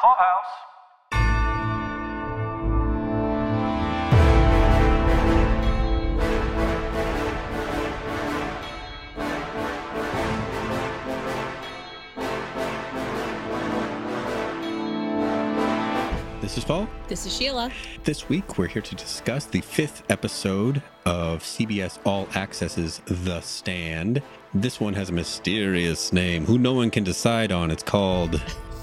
Clubhouse. This is Paul. This is Sheila. This week, we're here to discuss the fifth episode of CBS All Access's The Stand. This one has a mysterious name who no one can decide on. It's called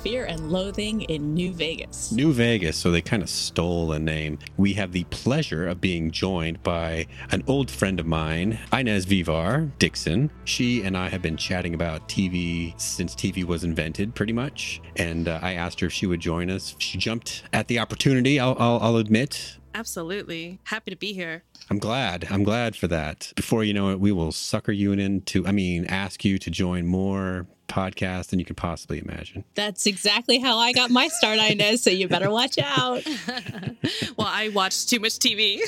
Fear and Loathing in New Vegas. New Vegas, so they kind of stole a name. We have the pleasure of being joined by an old friend of mine, Inez Vivar Dixon. She and I have been chatting about TV since TV was invented, pretty much. And uh, I asked her if she would join us. She jumped at the opportunity, I'll, I'll, I'll admit. Absolutely. Happy to be here. I'm glad. I'm glad for that. Before you know it, we will sucker you into, I mean, ask you to join more podcasts than you could possibly imagine. That's exactly how I got my start, Inez, so you better watch out. well, I watched too much TV.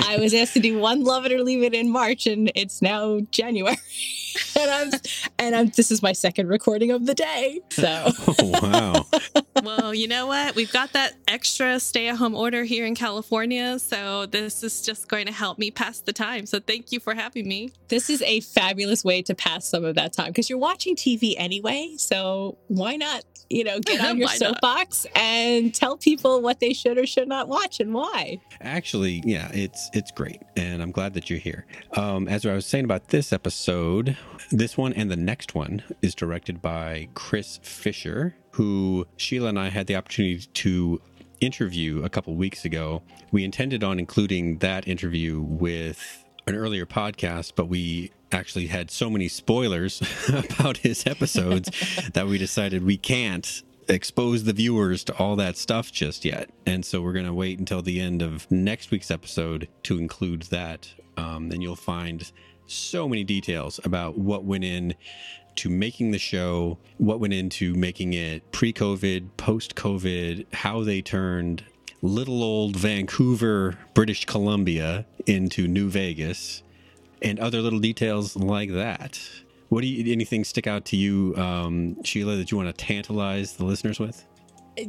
I was asked to do one Love It or Leave It in March, and it's now January. and I'm and I'm this is my second recording of the day. So Oh, wow. well, you know what? We've got that extra stay at home order here in California. So this is just going to help me pass the time. So thank you for having me. this is a fabulous way to pass some of that time because you're watching TV anyway. So why not, you know, get on your Why not? soapbox and tell people what they should or should not watch and why. Actually, yeah, it's it's great, and I'm glad that you're here. Um, as I was saying about this episode, this one and the next one is directed by Chris Fisher, who Sheila and I had the opportunity to interview a couple weeks ago. We intended on including that interview with an earlier podcast, but we actually had so many spoilers about his episodes that we decided we can't expose the viewers to all that stuff just yet. And so we're going to wait until the end of next week's episode to include that. Um, and you'll find so many details about what went in to making the show, what went into making it pre COVID, post COVID, how they turned little old Vancouver, British Columbia into New Vegas, and other little details like that. What do you, anything stick out to you, um, Sheila, that you want to tantalize the listeners with?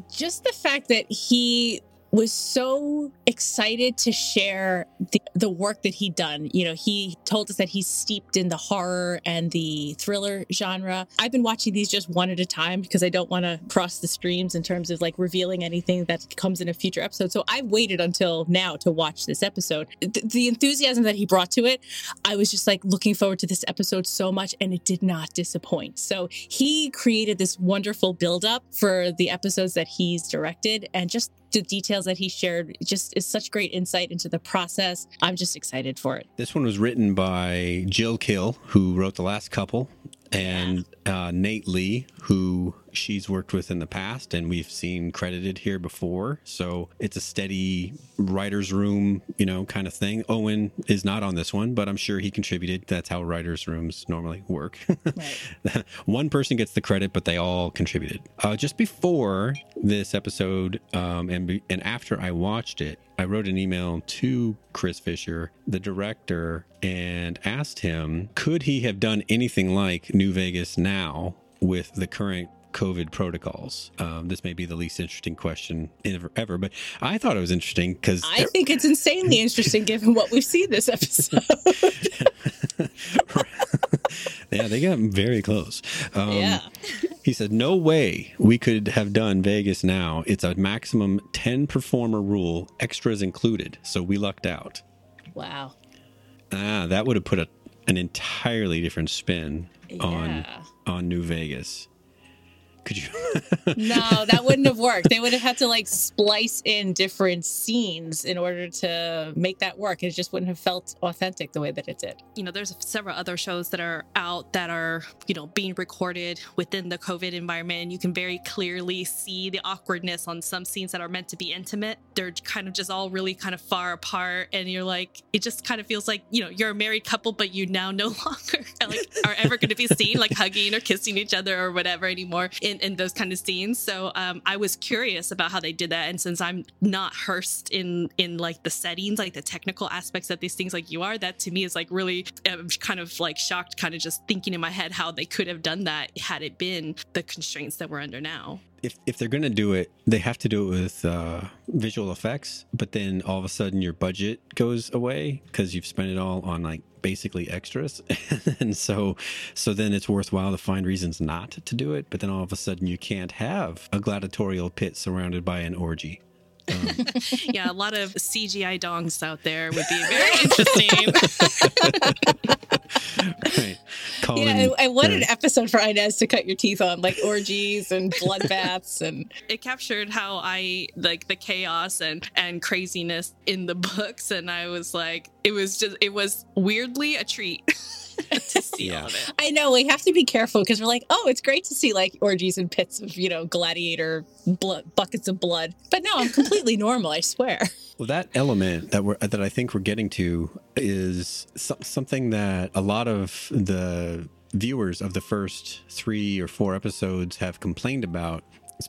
just the fact that he was so excited to share the, the work that he'd done. You know, he told us that he's steeped in the horror and the thriller genre. I've been watching these just one at a time because I don't want to cross the streams in terms of like revealing anything that comes in a future episode. So I've waited until now to watch this episode. The, the enthusiasm that he brought to it, I was just like looking forward to this episode so much and it did not disappoint. So he created this wonderful buildup for the episodes that he's directed and just the details that he shared just is such great insight into the process. I'm just excited for it. This one was written by Jill Killen, who wrote the last couple, and uh, Knate Lee, who she's worked with in the past and we've seen credited here before. So it's a steady writer's room, you know, kind of thing. Owen is not on this one, but I'm sure he contributed. That's how writers' rooms normally work. One person gets the credit, but they all contributed. Uh, just before this episode, um, and be, and after I watched it, I wrote an email to Chris Fisher, the director, and asked him, could he have done anything like New Vegas now with the current COVID protocols? Um, this may be the least interesting question ever, ever but I thought it was interesting because I think it's insanely interesting given what we've seen this episode. yeah, they got very close. Um, yeah. He said, No way we could have done Vegas now. It's a maximum 10 performer rule, extras included. So we lucked out. Wow. Ah, that would have put a, an entirely different spin on on New Vegas. Could you? No, that wouldn't have worked. They would have had to like splice in different scenes in order to make that work. It just wouldn't have felt authentic the way that it did. You know, there's several other shows that are out that are, you know, being recorded within the COVID environment. And you can very clearly see the awkwardness on some scenes that are meant to be intimate. They're kind of just all really kind of far apart. And you're like, it just kind of feels like, you know, you're a married couple, but you now no longer like are ever going to be seen like hugging or kissing each other or whatever anymore in, in those kind of scenes. So um, I was curious about how they did that. And since I'm not hearsed in in like the settings, like the technical aspects of these things like you are, that to me is like really I'm kind of like shocked, kind of just thinking in my head how they could have done that had it been the constraints that we're under now. if if they're gonna do it, they have to do it with uh, visual effects. But then all of a sudden, your budget goes away because you've spent it all on like basically extras, and so so then it's worthwhile to find reasons not to do it. But then all of a sudden, you can't have a gladiatorial pit surrounded by an orgy. Um, yeah, a lot of CGI dongs out there would be very interesting. right. yeah, and, and what an episode for Inez to cut your teeth on, like orgies and bloodbaths, and it captured how I like the chaos and and craziness in the books, and I was like, it was just, it was weirdly a treat. to see yeah. all of it. I know we have to be careful because we're like, oh, it's great to see like orgies and pits of you know gladiator blood, buckets of blood. But no, I'm completely normal. I swear. Well, that element that we're that I think we're getting to is so- something that a lot of the viewers of the first three or four episodes have complained about,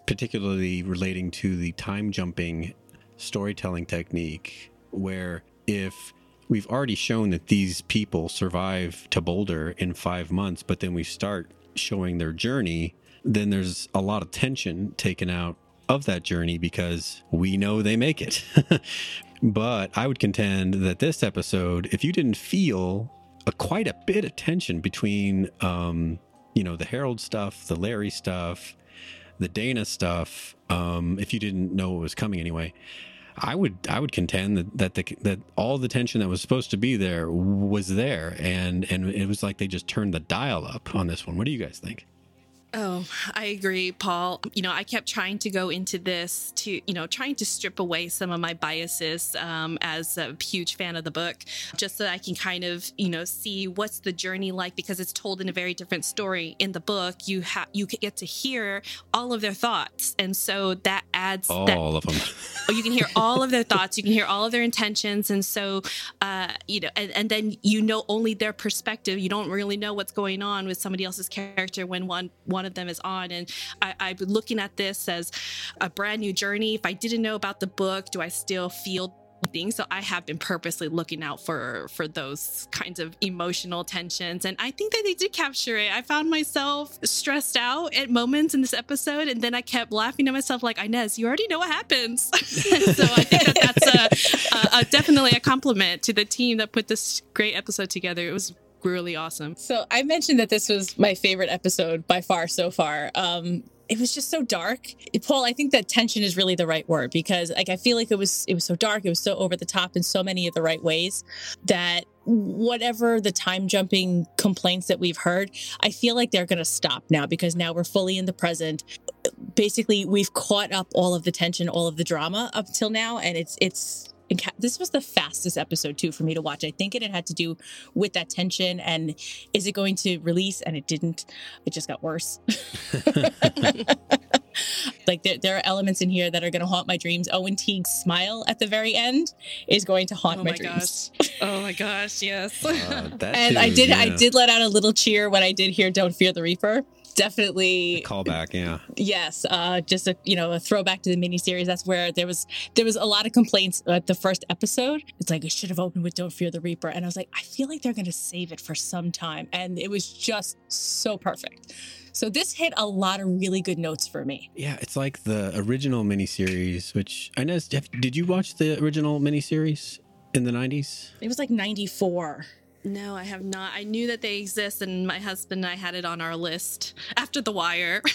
particularly relating to the time jumping storytelling technique, where if we've already shown that these people survive to Boulder in five months, but then we start showing their journey, then there's a lot of tension taken out of that journey because we know they make it. but I would contend that this episode, if you didn't feel a, quite a bit of tension between, um, you know, the Harold stuff, the Larry stuff, the Dana stuff, um, if you didn't know it was coming anyway, I would I would contend that that the, that all the tension that was supposed to be there was there, and and it was like they just turned the dial up on this one. What do you guys think? Oh, I agree, Paul. You know, I kept trying to go into this to, you know, trying to strip away some of my biases um, as a huge fan of the book, just so I can kind of, you know, see what's the journey like because it's told in a very different story. In the book, you have you get to hear all of their thoughts, and so that adds all that, of them. Oh, you can hear all of their thoughts, you can hear all of their intentions, and so, uh, you know, and, and then you know only their perspective. You don't really know what's going on with somebody else's character when one one one of them is on. And I, I'm looking at this as a brand new journey. If I didn't know about the book, do I still feel things so i have been purposely looking out for for those kinds of emotional tensions and i think that they did capture it i found myself stressed out at moments in this episode and then i kept laughing to myself like inez you already know what happens so i think that that's a, a, a, definitely a compliment to the team that put this great episode together it was really awesome. So I mentioned that this was my favorite episode by far so far. Um, it was just so dark. Paul, I think that tension is really the right word because like I feel like it was it was so dark, it was so over the top in so many of the right ways that whatever the time jumping complaints that we've heard, I feel like they're going to stop now because now we're fully in the present. Basically, we've caught up all of the tension, all of the drama up till now and it's it's this was the fastest episode too for me to watch. I think it had to do with that tension and is it going to release? And it didn't. It just got worse. like there, there are elements in here that are going to haunt my dreams. Owen Teague's smile at the very end is going to haunt oh my, my dreams. Gosh. Oh my gosh, yes. Uh, and too, I did, yeah. I did let out a little cheer when I did hear "Don't Fear the Reaper." Definitely a callback yeah yes uh just a you know a throwback to the miniseries that's where there was there was a lot of complaints at the first episode it's like it should have opened with don't fear the reaper and i was like i feel like they're gonna save it for some time and it was just so perfect so this hit a lot of really good notes for me. Yeah, it's like the original miniseries, which I know. Did you watch the original miniseries in the 90s? It was like 94. No, I have not. I knew that they exist, and my husband and I had it on our list after The Wire.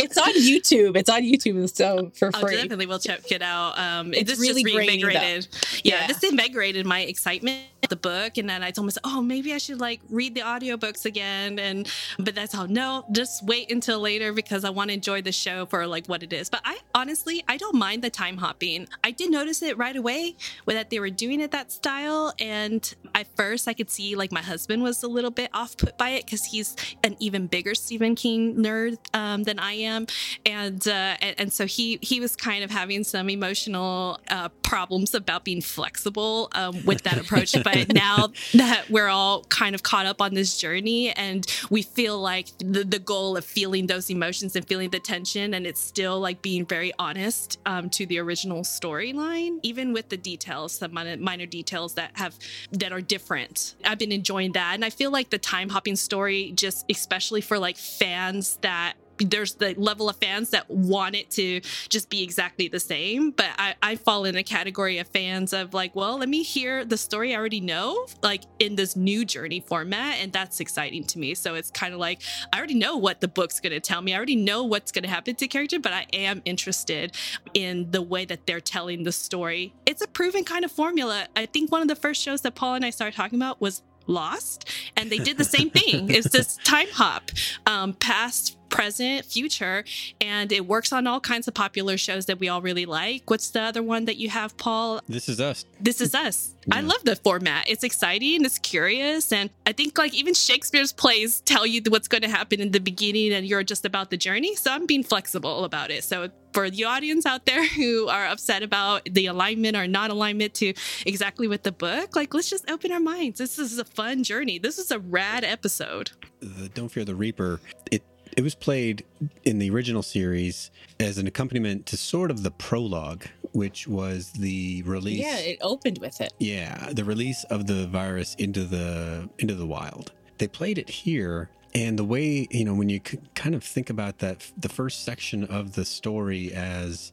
it's on YouTube. It's on YouTube, so for free. Oh, definitely will check it out. Um, it's really just reinvigorated. Yeah, yeah, this invigorated my excitement the book, and then I told myself, oh, maybe I should like read the audiobooks again. And but that's all. No, just wait until later because I want to enjoy the show for like what it is. But I honestly, I don't mind the time hopping. I did notice it right away with that they were doing it that style, and at first I could see like my husband was a little bit off put by it because he's an even bigger Stephen King nerd um, than I am, and, uh, and, and so he he was kind of having some emotional uh, problems about being flexible um, with that approach. but now that we're all kind of caught up on this journey and we feel like the the goal of feeling those emotions and feeling the tension, and it's still like being very honest um, to the original storyline, even with the details, some minor, minor details that have that are different. I've been enjoying that. And I feel like the time hopping story, just especially for like fans that there's the level of fans that want it to just be exactly the same. But I, I fall in a category of fans of like, well, let me hear the story I already know, like in this new journey format. And that's exciting to me. So it's kind of like, I already know what the book's going to tell me. I already know what's going to happen to character, but I am interested in the way that they're telling the story. It's a proven kind of formula. I think one of the first shows that Paul and I started talking about was Lost, and they did the same thing. it's this time hop, um, past, present, future, and it works on all kinds of popular shows that we all really like. What's the other one that you have, Paul? This is us. This is us. I love the format. It's exciting, it's curious, and I think like even Shakespeare's plays tell you what's going to happen in the beginning, and you're just about the journey. So I'm being flexible about it. So for the audience out there who are upset about the alignment or not alignment to exactly with the book, like let's just open our minds. This is a fun journey. This is a rad episode. The Don't Fear the Reaper. It it was played in the original series as an accompaniment to sort of the prologue, which was the release. Yeah, it opened with it. Yeah, the release of the virus into the into the wild. They played it here, and the way you know when you kind of think about that, the first section of the story as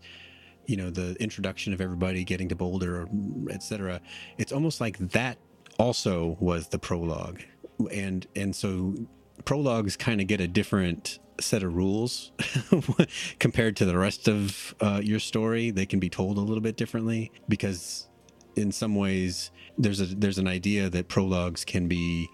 you know the introduction of everybody getting to Boulder, etc. It's almost like that also was the prologue, and and so prologues kind of get a different set of rules compared to the rest of uh, your story. They can be told a little bit differently because, in some ways, there's a there's an idea that prologues can be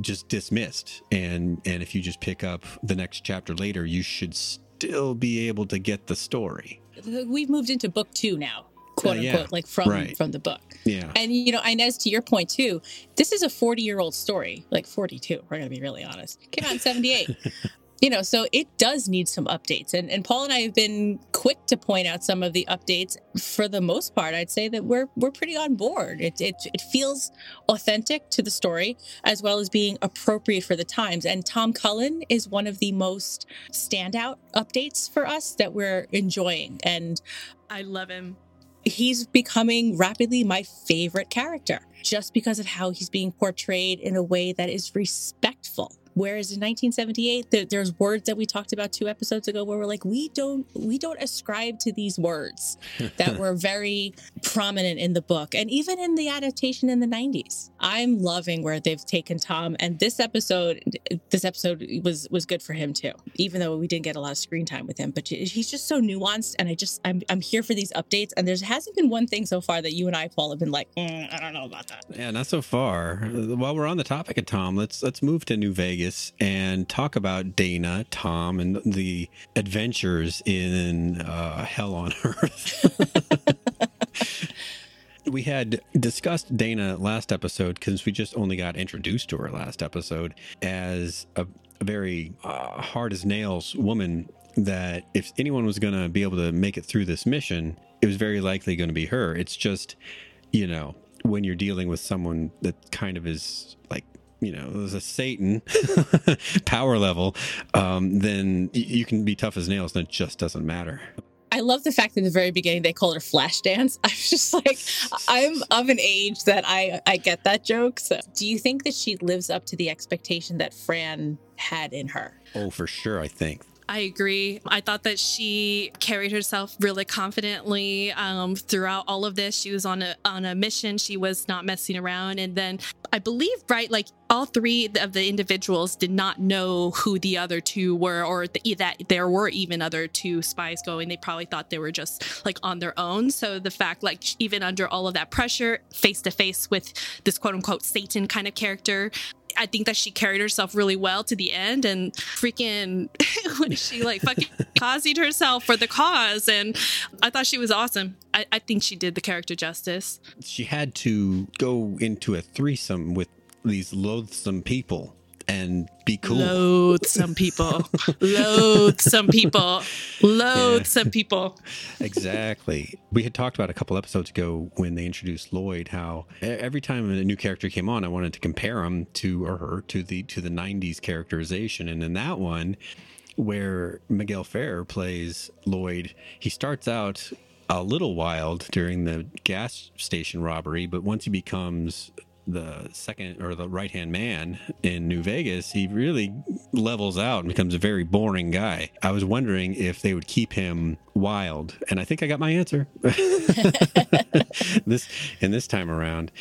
just dismissed, and and if you just pick up the next chapter later, you should still be able to get the story. We've moved into book two now, quote Uh, yeah, unquote, like from right. from the book. Yeah, And you know, Inez, to your point too, this is a 40 year old story, like 42. We're gonna be really honest. Came out in 78. you know, so it does need some updates. And and Paul and I have been quick to point out some of the updates. For the most part, I'd say that we're we're pretty on board. It it it feels authentic to the story as well as being appropriate for the times. And Tom Cullen is one of the most standout updates for us that we're enjoying. And I love him. He's becoming rapidly my favorite character just because of how he's being portrayed in a way that is respectful. Whereas in 1978, there, there's words that we talked about two episodes ago where we're like, we don't, we don't ascribe to these words that were very prominent in the book and even in the adaptation in the 90s. I'm loving where they've taken Tom, and this episode, this episode was was good for him too. Even though we didn't get a lot of screen time with him, but he's just so nuanced, and I just I'm I'm here for these updates. And there hasn't been one thing so far that you and I, Paul, have been like, "Mm, I don't know about that. Yeah, not so far. While we're on the topic of Tom, let's let's move to New Vegas and talk about Dana, Tom, and the adventures in uh, Hell on Earth. we had discussed Dana last episode because we just only got introduced to her last episode as a, a very uh, hard as nails woman. That if anyone was going to be able to make it through this mission, it was very likely going to be her. It's just, you know, when you're dealing with someone that kind of is like you know there's a satan power level um, then you can be tough as nails and it just doesn't matter I love the fact that in the very beginning they called her Flashdance. I was just like, I'm of an age that I I get that joke. So, do you think that she lives up to the expectation that Fran had in her? oh for sure i think I agree. I thought that she carried herself really confidently um, throughout all of this. She was on a on a mission. She was not messing around. And then I believe, right, like all three of the individuals did not know who the other two were, or that there were even other two spies going. They probably thought they were just like on their own. So the fact, like, even under all of that pressure, face to face with this quote unquote Satan kind of character, I think that she carried herself really well to the end and freaking when she like fucking cozied herself for the cause and I thought she was awesome. I, I think she did the character justice. she had to go into a threesome with these loathsome people and be cool Loathe some people. Loathe some people. Loathsome people. exactly. We had talked about a couple episodes ago when they introduced Lloyd how every time a new character came on, I wanted to compare him to or her to the to the '90s characterization, and in that one, where Miguel Ferrer plays Lloyd, he starts out a little wild during the gas station robbery, but once he becomes the second or the right hand man in New Vegas, he really levels out and becomes a very boring guy. I was wondering if they would keep him wild, and I think I got my answer. this and this time around.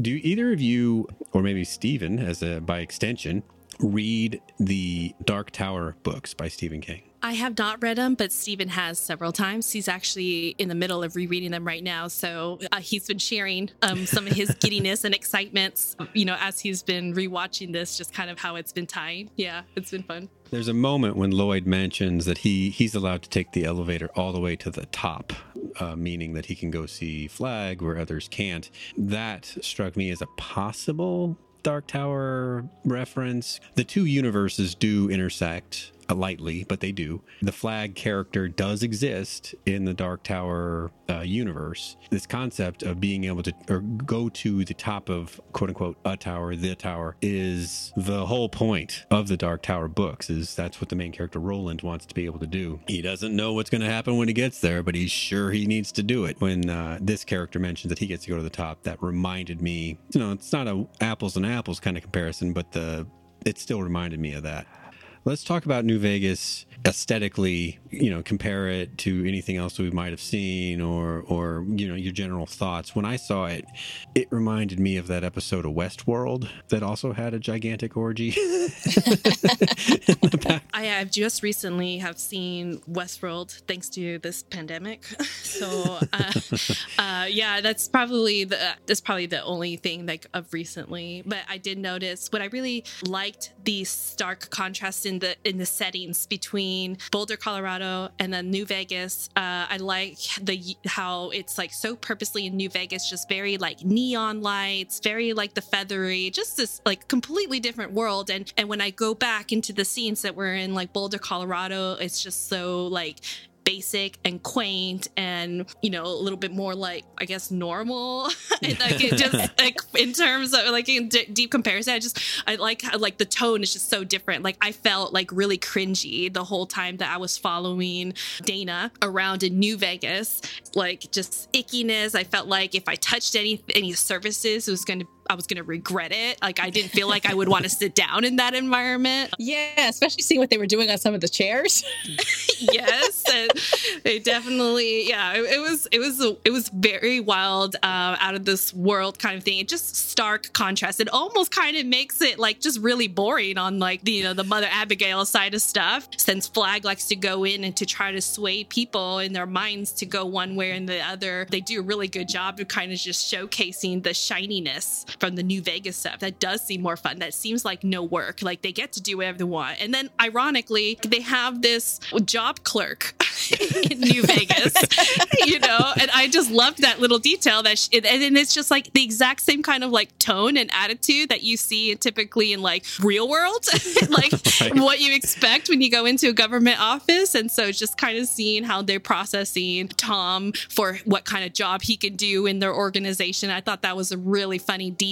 Do either of you, or maybe Stephen, as a by extension, read the Dark Tower books by Stephen King? I have not read them, but Stephen has several times. He's actually in the middle of rereading them right now. So uh, he's been sharing um, some of his giddiness and excitements, you know, as he's been rewatching this, just kind of how it's been tying. Yeah, it's been fun. There's a moment when Lloyd mentions that he he's allowed to take the elevator all the way to the top, uh, meaning that he can go see Flag where others can't. That struck me as a possible Dark Tower reference. The two universes do intersect lightly, but they do. The flag character does exist in the Dark Tower uh, universe. This concept of being able to or go to the top of quote unquote a tower, the tower, is the whole point of the Dark Tower books. Is that's what the main character Roland wants to be able to do. He doesn't know what's going to happen when he gets there, but he's sure he needs to do it. When uh, this character mentions that he gets to go to the top, that reminded me. You know, it's not a apples and apples kind of comparison, but the it still reminded me of that. Let's talk about New Vegas aesthetically, you know, compare it to anything else we might have seen or or you know, your general thoughts. When I saw it, it reminded me of that episode of Westworld that also had a gigantic orgy. I have just recently have seen Westworld thanks to this pandemic. so uh, uh, yeah, that's probably the that's probably the only thing like of recently. But I did notice what I really liked the stark contrast in the in the settings between Boulder, Colorado, and then New Vegas. Uh, I like the how it's like so purposely in New Vegas, just very like neon lights, very like the feathery, just this like completely different world. And and when I go back into the scenes that were in like Boulder, Colorado, it's just so like basic and quaint and you know a little bit more like i guess normal. Like it just like in terms of like in d- deep comparison i just i like how like the tone is just so different. Like i felt like really cringy the whole time that i was following dana around in new vegas. Like just ickiness. I felt like if i touched any any services it was going to I was going to regret it. Like I didn't feel like I would want to sit down in that environment. Yeah, especially seeing what they were doing on some of the chairs. yes, it definitely. Yeah, it, it, was. It was. It was very wild, uh, out of this world kind of thing. It just stark contrast. It almost kind of makes it like just really boring on like the you know the Mother Abigail side of stuff. Since Flag likes to go in and to try to sway people in their minds to go one way or the other, they do a really good job of kind of just showcasing the shininess from the New Vegas stuff that does seem more fun. That seems like no work. Like they get to do whatever they want. And then ironically, they have this job clerk in New Vegas, you know, and I just loved that little detail that, she, and then it's just like the exact same kind of like tone and attitude that you see typically in like real world, like right. what you expect when you go into a government office. And so just kind of seeing how they're processing Tom for what kind of job he can do in their organization. I thought that was a really funny detail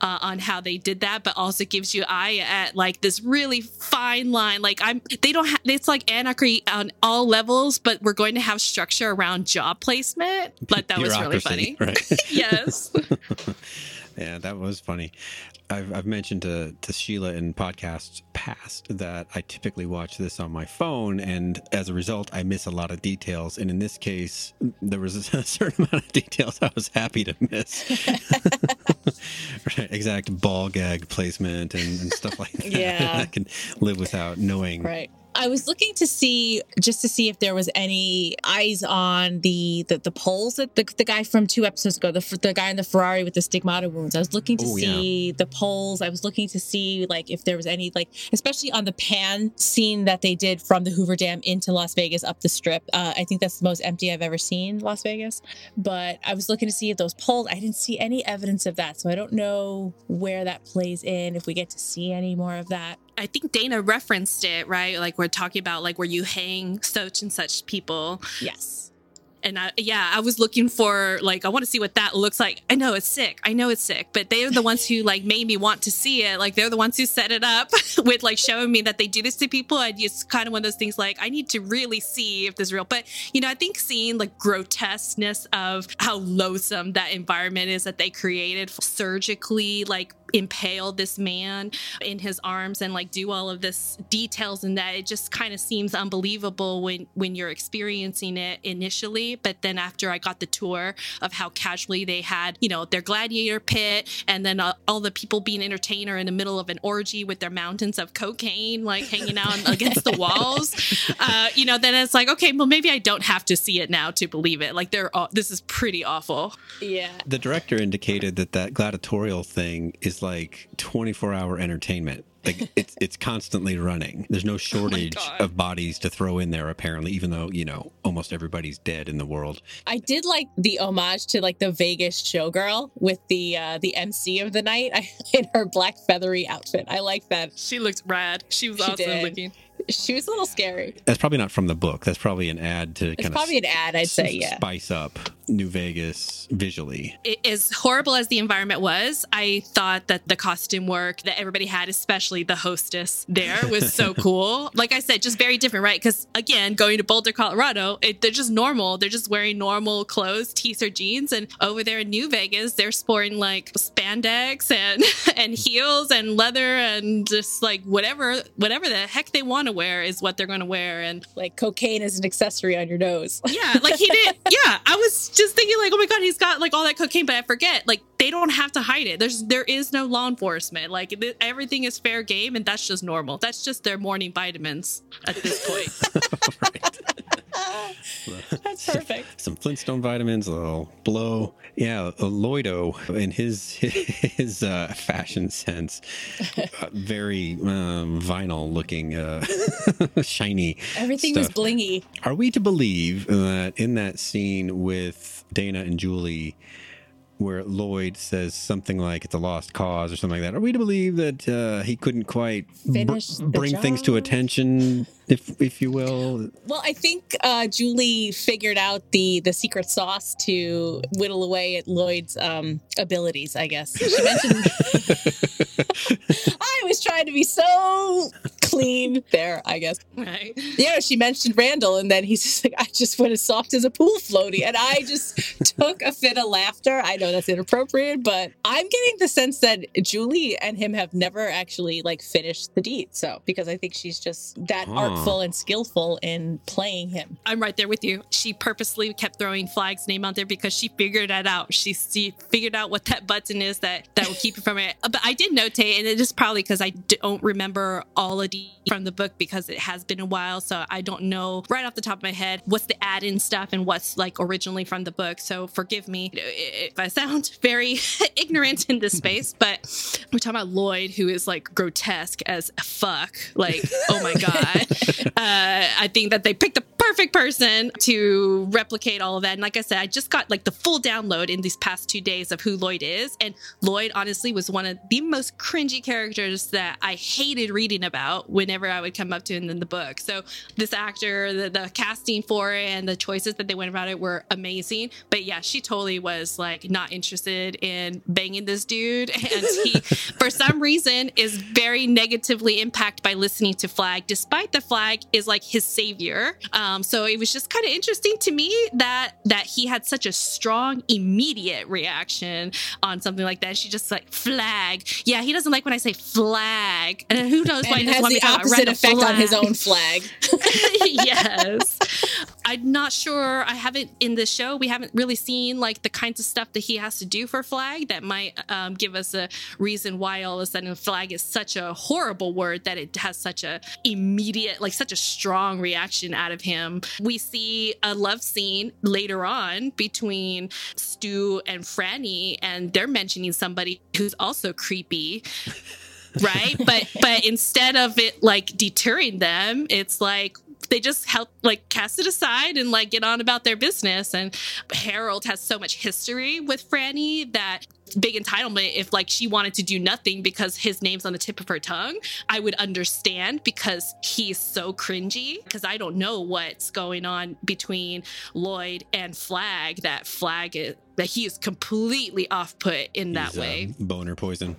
uh, on how they did that, but also gives you eye at like this really fine line. Like I'm, they don't have, it's like anarchy on all levels, but we're going to have structure around job placement. But that was really funny. Right. yes. yeah, that was funny. I've, I've mentioned to, to Sheila in podcasts past that I typically watch this on my phone, and as a result, I miss a lot of details. And in this case, there was a certain amount of details I was happy to miss. right, exact ball gag placement and, and stuff like that. Yeah, I can live without knowing. Right. I was looking to see just to see if there was any eyes on the the, the poles that the, the guy from two episodes ago, the the guy in the Ferrari with the stigmata wounds. I was looking to Ooh, see yeah. the poles. I was looking to see like if there was any like especially on the pan scene that they did from the Hoover Dam into Las Vegas up the strip. Uh, I think that's the most empty I've ever seen Las Vegas. But I was looking to see if those poles. I didn't see any evidence of that, so I don't know where that plays in. If we get to see any more of that. I think Dana referenced it, right? Like we're talking about like where you hang such and such people. Yes. And I, yeah, I was looking for like I want to see what that looks like. I know it's sick. I know it's sick, but they're the ones who like made me want to see it. Like they're the ones who set it up with like showing me that they do this to people. And it's kind of one of those things like I need to really see if this is real. But you know, I think seeing like grotesqueness of how loathsome that environment is that they created surgically, like impale this man in his arms and like do all of this details and that it just kind of seems unbelievable when when you're experiencing it initially but then after i got the tour of how casually they had you know their gladiator pit and then uh, all the people being entertained are in the middle of an orgy with their mountains of cocaine like hanging out against the walls. Uh, you know then it's like okay well maybe i don't have to see it now to believe it. Like they're all, this is pretty awful. Yeah. The director indicated that that gladiatorial thing is like 24 hour entertainment. Like it's it's constantly running. There's no shortage God. of bodies to throw in there apparently, even though, you know, almost everybody's dead in the world. I did like the homage to like the Vegas showgirl with the uh the MC of the night I, in her black feathery outfit. I like that. she looked rad she was She awesome did. looking She was a little scary. That's probably not from the book. That's probably an ad to It's kind probably of an ad, I'd say. Yeah. spice up New Vegas visually. I- as horrible as the environment was, I thought that the costume work that everybody had, especially the hostess there, was so cool. Like I said, just very different, right? Because again, going to Boulder, Colorado, it, they're just normal. They're just wearing normal clothes, tees or jeans, and over there in New Vegas, they're sporting like spandex and and heels and leather and just like whatever whatever the heck they want to wear is what they're going to wear. And Like cocaine is an accessory on your nose. yeah, like he did. Yeah, I was just thinking like, oh my god, he's got like all that cocaine, but I forget like they don't have to hide it. There's there is no law enforcement. Like th- everything is fair game, and that's just normal. That's just their morning vitamins at this point. right. That's perfect. Some Flintstone vitamins, a little blow. Yeah, Lloydo in his his uh, fashion sense, uh, very um, vinyl looking, uh, shiny. Everything stuff. was blingy. Are we to believe that in that scene with Dana and Julie, where Lloyd says something like it's a lost cause or something like that, are we to believe that uh, he couldn't quite br- bring things to attention, if if you will? Well, I think uh, Julie figured out the the secret sauce to whittle away at Lloyd's um, abilities. I guess she mentioned. I was trying to be so clean there. I guess. right? Yeah, she mentioned Randall, and then he's just like, "I just went as soft as a pool floaty," and I just took a fit of laughter. I know that's inappropriate, but I'm getting the sense that Julie and him have never actually like finished the deed. So because I think she's just that Huh. artful and skillful in playing him. I'm right there with you. She purposely kept throwing Flag's name out there because she figured that out. She, she figured out what that button is that that will keep it from it. But I did notate, and it is probably because I don't remember all of the from the book because it has been a while, so I don't know right off the top of my head what's the add-in stuff and what's like originally from the book. So forgive me if I sound very ignorant in this space, but we're talking about Lloyd, who is like grotesque as fuck. Like, oh my god. uh, I think that they picked the perfect person to replicate all of that. And like I said, I just got like the full download in these past two days of who Lloyd is. And Lloyd, honestly, was one of the most cringy characters that I hated reading about whenever I would come up to him in the book. So this actor, the, the casting for it, and the choices that they went about it were amazing. But yeah, she totally was like not interested in banging this dude. And he, for some reason, is very negatively impacted by listening to Flag, despite the Flag is like his savior. Um, so it was just kind of interesting to me that that he had such a strong, immediate reaction on something like that. She just like Flag. Yeah, he doesn't like when I say Flag, and then who knows why and he doesn't want me the to talk about opposite effect on his own flag. yes. I'm not sure. I haven't in the show. We haven't really seen like the kinds of stuff that he has to do for Flag that might um, give us a reason why all of a sudden Flag is such a horrible word that it has such a immediate, like such a strong reaction out of him. We see a love scene later on between Stu and Franny, and they're mentioning somebody who's also creepy right but but instead of it like deterring them it's like they just help like cast it aside and like get on about their business. And Harold has so much history with Franny that big entitlement if like she wanted to do nothing because his name's on the tip of her tongue i would understand because he's so cringy because i don't know what's going on between lloyd and flag that flag is that he is completely off put in that He's, way um, boner poison.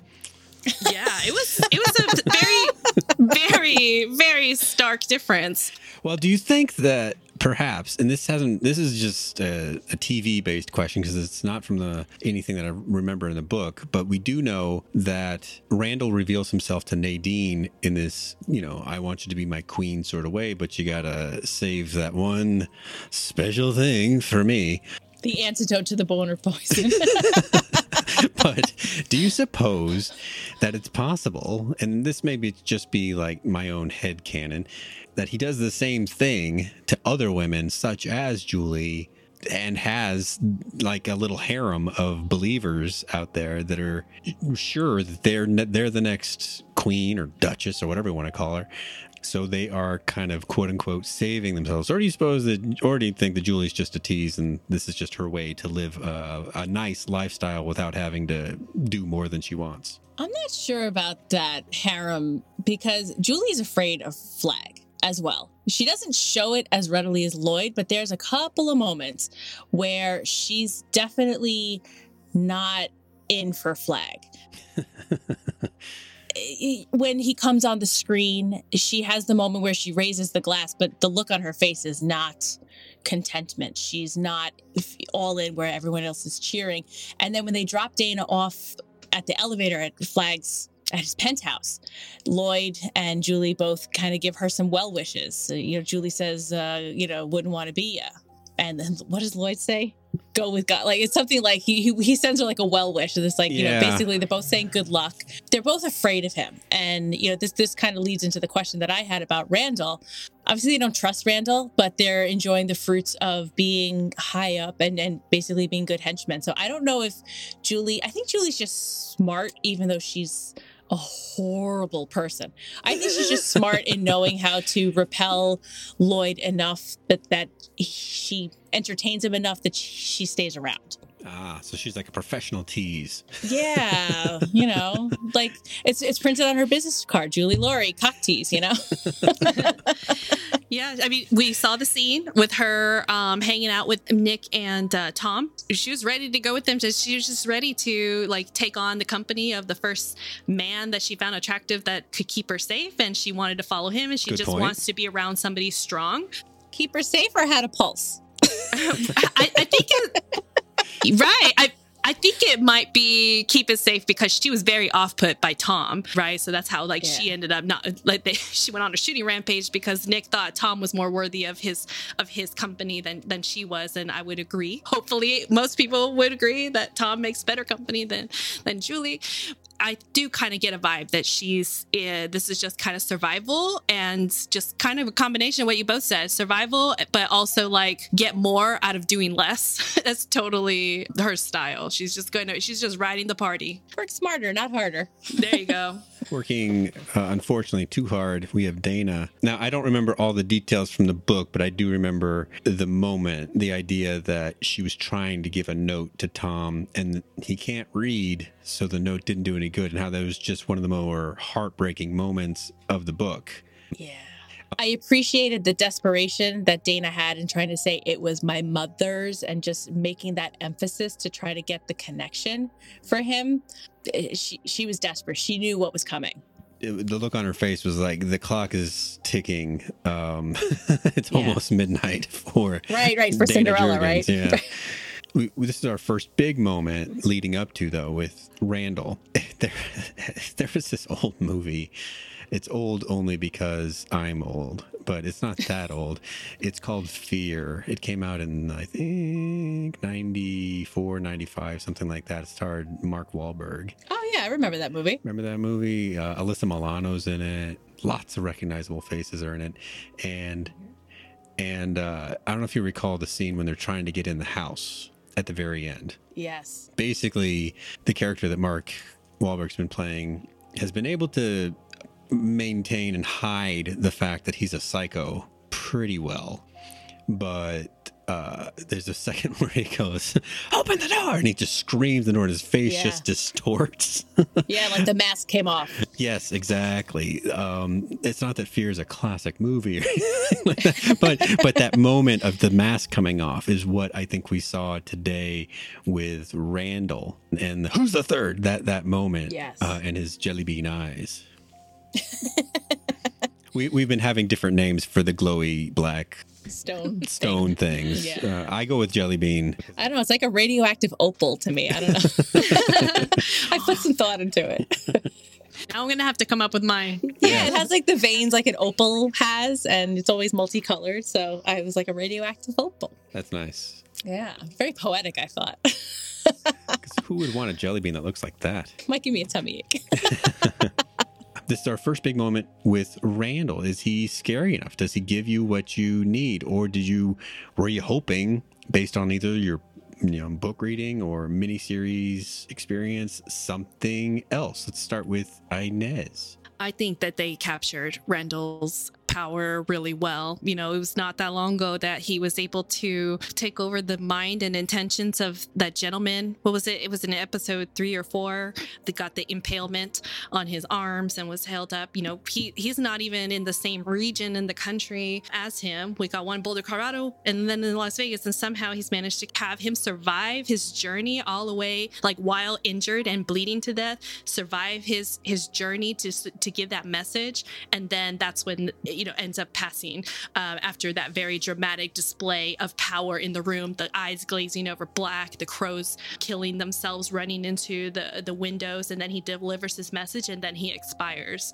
Yeah it was it was a very very very stark difference Well, do you think that perhaps, and this hasn't, this is just a, a TV based question because it's not from the anything that I remember in the book, but we do know that Randall reveals himself to Nadine in this, you know, I want you to be my queen sort of way, but you gotta save that one special thing for me. The antidote to the boner poison. but do you suppose that it's possible, and this may be just be like my own head canon, that he does the same thing to other women, such as Julie, and has like a little harem of believers out there that are sure that they're they're the next queen or duchess or whatever you want to call her. So they are kind of quote unquote saving themselves. Or do you suppose that, or do you think that Julie's just a tease and this is just her way to live a, a nice lifestyle without having to do more than she wants? I'm not sure about that harem because Julie's afraid of Flag as well. She doesn't show it as readily as Lloyd, but there's a couple of moments where she's definitely not in for Flag. when he comes on the screen, she has the moment where she raises the glass, but the look on her face is not contentment. She's not all in where everyone else is cheering. And then when they drop Dana off at the elevator at Flag's at his penthouse, Lloyd and Julie both kind of give her some well wishes. So, you know, Julie says, uh, you know, wouldn't want to be ya. And then what does Lloyd say? Go with God. Like it's something like he he, he sends her like a well wish. And it's like you Yeah. know basically they're both saying good luck. They're both afraid of him, and you know this this kind of leads into the question that I had about Randall. Obviously, they don't trust Randall, but they're enjoying the fruits of being high up and and basically being good henchmen. So I don't know if Julie. I think Julie's just smart, even though she's a horrible person. I think she's just smart in knowing how to repel Lloyd enough that that she entertains him enough that she stays around. Ah, so she's like a professional tease. Yeah, you know, like it's it's printed on her business card, Julie Lawry, cock tease, you know. Yeah, I mean, we saw the scene with her um, hanging out with Nick and uh, Tom. She was ready to go with them. She was just ready to like take on the company of the first man that she found attractive that could keep her safe, and she wanted to follow him. And she Good just point. wants to be around somebody strong. Keep her safe or had a pulse. I, I think it, right. I I think it might be keep it safe because she was very off put by Tom, right? So that's how like she ended up not like they, she went on a shooting rampage because Nick thought Tom was more worthy of his of his company than than she was, and I would agree. Hopefully, most people would agree that Tom makes better company than than Julie. I do kind of get a vibe that she's uh, this is just kind of survival and just kind of a combination of what you both said survival, but also like get more out of doing less. That's totally her style. She's just going to she's just riding the party. Work smarter, not harder. There you go. Working, uh, unfortunately, too hard. We have Dana. Now, I don't remember all the details from the book, but I do remember the moment, the idea that she was trying to give a note to Tom and he can't read, so the note didn't do any good, and how that was just one of the more heartbreaking moments of the book. Yeah. I appreciated the desperation that Dana had in trying to say it was my mother's and just making that emphasis to try to get the connection for him. Eh, She she was desperate. She knew what was coming. It- the look on her face was like the clock is ticking. Um, it's Yeah. almost midnight for Right, right, for Dana Cinderella, Jurgens, right? Yeah. we, this is our first big moment leading up to though with Randall. There, there was this old movie. It's old only because I'm old, but it's not that old. It's called Fear. It came out in I think 94, 95, something like that. It starred Mark Wahlberg. Oh yeah, I remember that movie. Remember that movie? Uh, Alyssa Milano's in it. Lots of recognizable faces are in it, and and uh, I don't know if you recall the scene when they're trying to get in the house at the very end. Yes. Basically, the character that Mark Wahlberg's been playing has been able to maintain and hide the fact that he's a psycho pretty well. But uh, there's a second where he goes, "Open the door!" and he just screams, the door, and his face Yeah. just distorts. Yeah, like the mask came off. yes, exactly. Um, it's not that Fear is a classic movie, like that, but but that moment of the mask coming off is what I think we saw today with Randall and the, who's the third that that moment, Yes. uh, and his jelly bean eyes. We we've been having different names for the glowy black Stone. thing. stone things. Yeah. Uh, I go with jelly bean. I don't know. It's like a radioactive opal to me. I don't know. I put some thought into it. Now I'm gonna have to come up with mine. Yeah, it has like the veins like an opal has, and it's always multicolored. So I was like a radioactive opal. That's nice. Yeah, very poetic. I thought. who would want a jelly bean that looks like that? might give me a tummy ache. This is our first big moment with Randall. Is he scary enough? Does he give you what you need, or did you were you hoping, based on either your you know book reading or miniseries experience, something else? Let's start with Inez. I think that they captured Randall's power really well. You know, it was not that long ago that he was able to take over the mind and intentions of that gentleman. What was it? It was in episode three or four that got the impalement on his arms and was held up. You know, he he's not even in the same region in the country as him. We got one Boulder, Colorado, and then in Las Vegas, and somehow he's managed to have him survive his journey all the way, like while injured and bleeding to death, survive his his journey to to give that message, and then that's when you know ends up passing um, after that very dramatic display of power in the room, the eyes glazing over black, the crows killing themselves, running into the the windows, and then he delivers his message, and then he expires.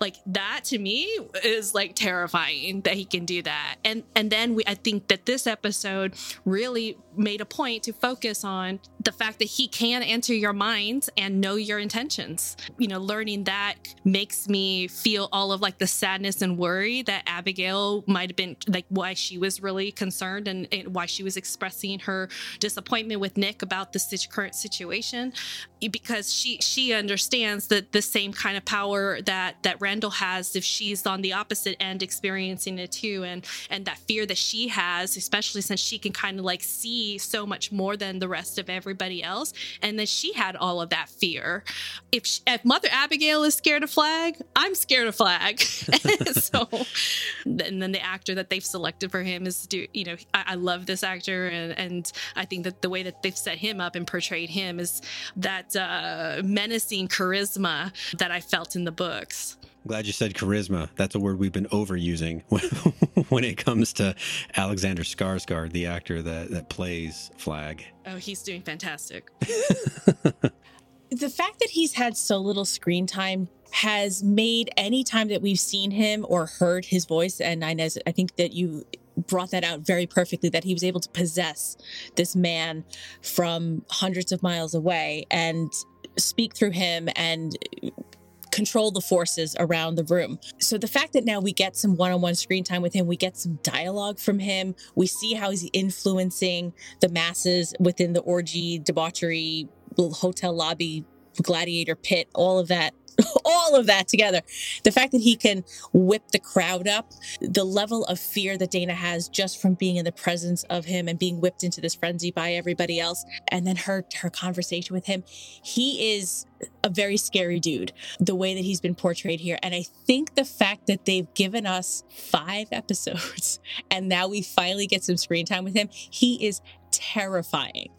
Like that to me is like terrifying that he can do that, and and then we I think that this episode really made a point to focus on the fact that he can enter your mind and know your intentions. You know, learning that makes me feel all of like the sadness and worry that Abigail might have been like why she was really concerned and, and why she was expressing her disappointment with Nick about the current situation because she she understands that the same kind of power that that Randall has if she's on the opposite end experiencing it too. And and that fear that she has especially since she can kind of like see so much more than the rest of everybody else. And then she had all of that fear. If sh if mother abigail is scared of flagg i'm scared of flagg. So and then the actor that they've selected for him is do you know I, I love this actor. And and i think that the way that they've set him up and portrayed him is that uh menacing charisma that i felt in the books Glad you said charisma. That's a word we've been overusing when it comes to Alexander Skarsgård, the actor that, that plays Flagg. oh he's doing fantastic the fact that he's had so little screen time has made any time that we've seen him or heard his voice, and Inez, I think that you brought that out very perfectly that he was able to possess this man from hundreds of miles away and speak through him and control the forces around the room. So the fact that now we get some one-on-one screen time with him, we get some dialogue from him, we see how he's influencing the masses within the orgy, debauchery, hotel lobby, gladiator pit, all of that all of that together. The fact that he can whip the crowd up, the level of fear that Dana has just from being in the presence of him and being whipped into this frenzy by everybody else, and then her her conversation with him, he is a very scary dude. The way that he's been portrayed here, and I think the fact that they've given us five episodes, and now we finally get some screen time with him, he is terrifying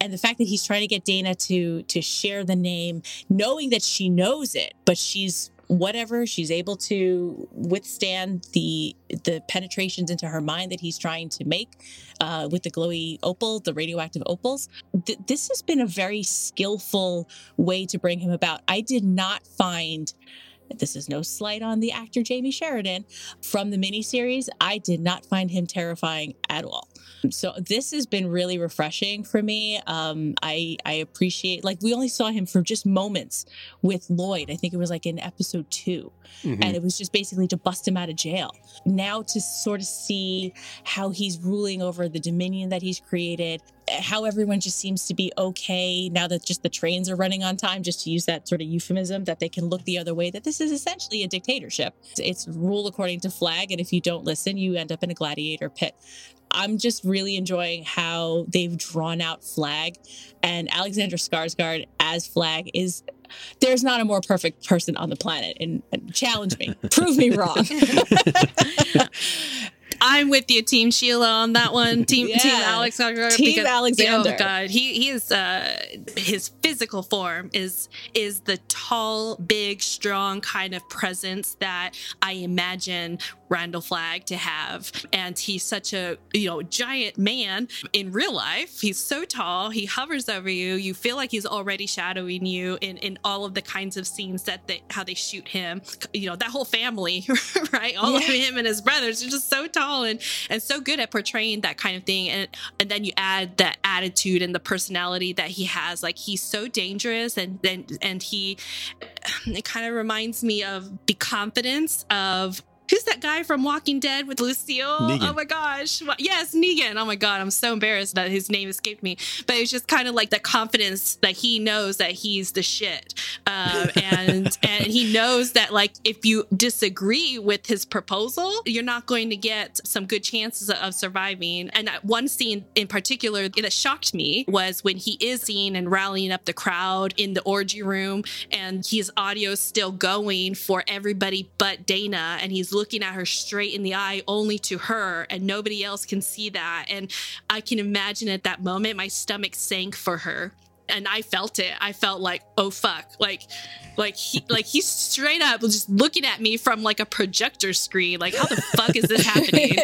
and the fact that he's trying to get Dana to to share the name, knowing that she knows it, but she's whatever she's able to withstand the the penetrations into her mind that he's trying to make uh, with the glowy opal, the radioactive opals. Th- this has been a very skillful way to bring him about. I did not find. This is no slight on the actor Jamie Sheridan from the miniseries. I did not find him terrifying at all. So this has been really refreshing for me. Um, I I appreciate like we only saw him for just moments with Lloyd. I think it was like in episode 2 Mhm. and it was just basically to bust him out of jail. Now to sort of see how he's ruling over the dominion that he's created, how everyone just seems to be okay now that just the trains are running on time, just to use that sort of euphemism, that they can look the other way, that this is essentially a dictatorship. It's rule according to flagg, and if you don't listen, you end up in a gladiator pit. I'm just really enjoying how they've drawn out Flagg and Alexander Skarsgård as Flagg is there's not a more perfect person on the planet and, and challenge me prove me wrong I'm with you, Team Sheila, on that one. Team Team Yeah. Alex. Team Alexander. Oh God, he he is uh, his physical form is is the tall, big, strong kind of presence that I imagine Randall Flagg to have, and he's such a you know giant man in real life. He's so tall. He hovers over you. You feel like he's already shadowing you in in all of the kinds of scenes that they how they shoot him. You know that whole family, right? All of him and his brothers are just so tall and and so good at portraying that kind of thing. And and then you add that attitude and the personality that he has. Like he's so dangerous, and then and he it kind of reminds me of the confidence of. Who's that guy from Walking Dead with Lucille? Negan. Oh my gosh. Yes, Negan. Oh my God. I'm so embarrassed that his name escaped me. But it's just kind of like the confidence that he knows that he's the shit. Um, and and he knows that like if you disagree with his proposal, you're not going to get some good chances of surviving. And that one scene in particular that shocked me was when he is seen and rallying up the crowd in the orgy room, and his audio is still going for everybody but Dana, and he's looking at her straight in the eye, only to her, and nobody else can see that. And I can imagine at that moment my stomach sank for her and I felt it. I felt like, oh fuck, like, like he, like he's straight up just looking at me from like a projector screen. Like, how the fuck is this happening?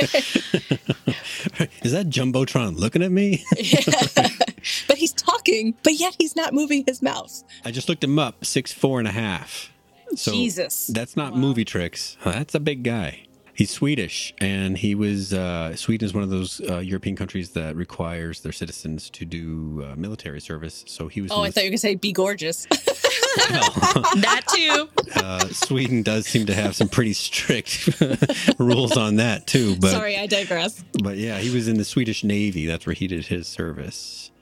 Is that Jumbotron looking at me? but he's talking but yet he's not moving his mouth I just looked him up, six four and a half. So jesus That's not movie tricks. That's a big guy. He's Swedish, and he was. Uh, Sweden is one of those uh, European countries that requires their citizens to do uh, military service. So he was. oh i thought you were gonna say be gorgeous that too. uh, Sweden does seem to have some pretty strict rules on that too. But sorry i digress But yeah, he was in the Swedish Navy. That's where he did his service.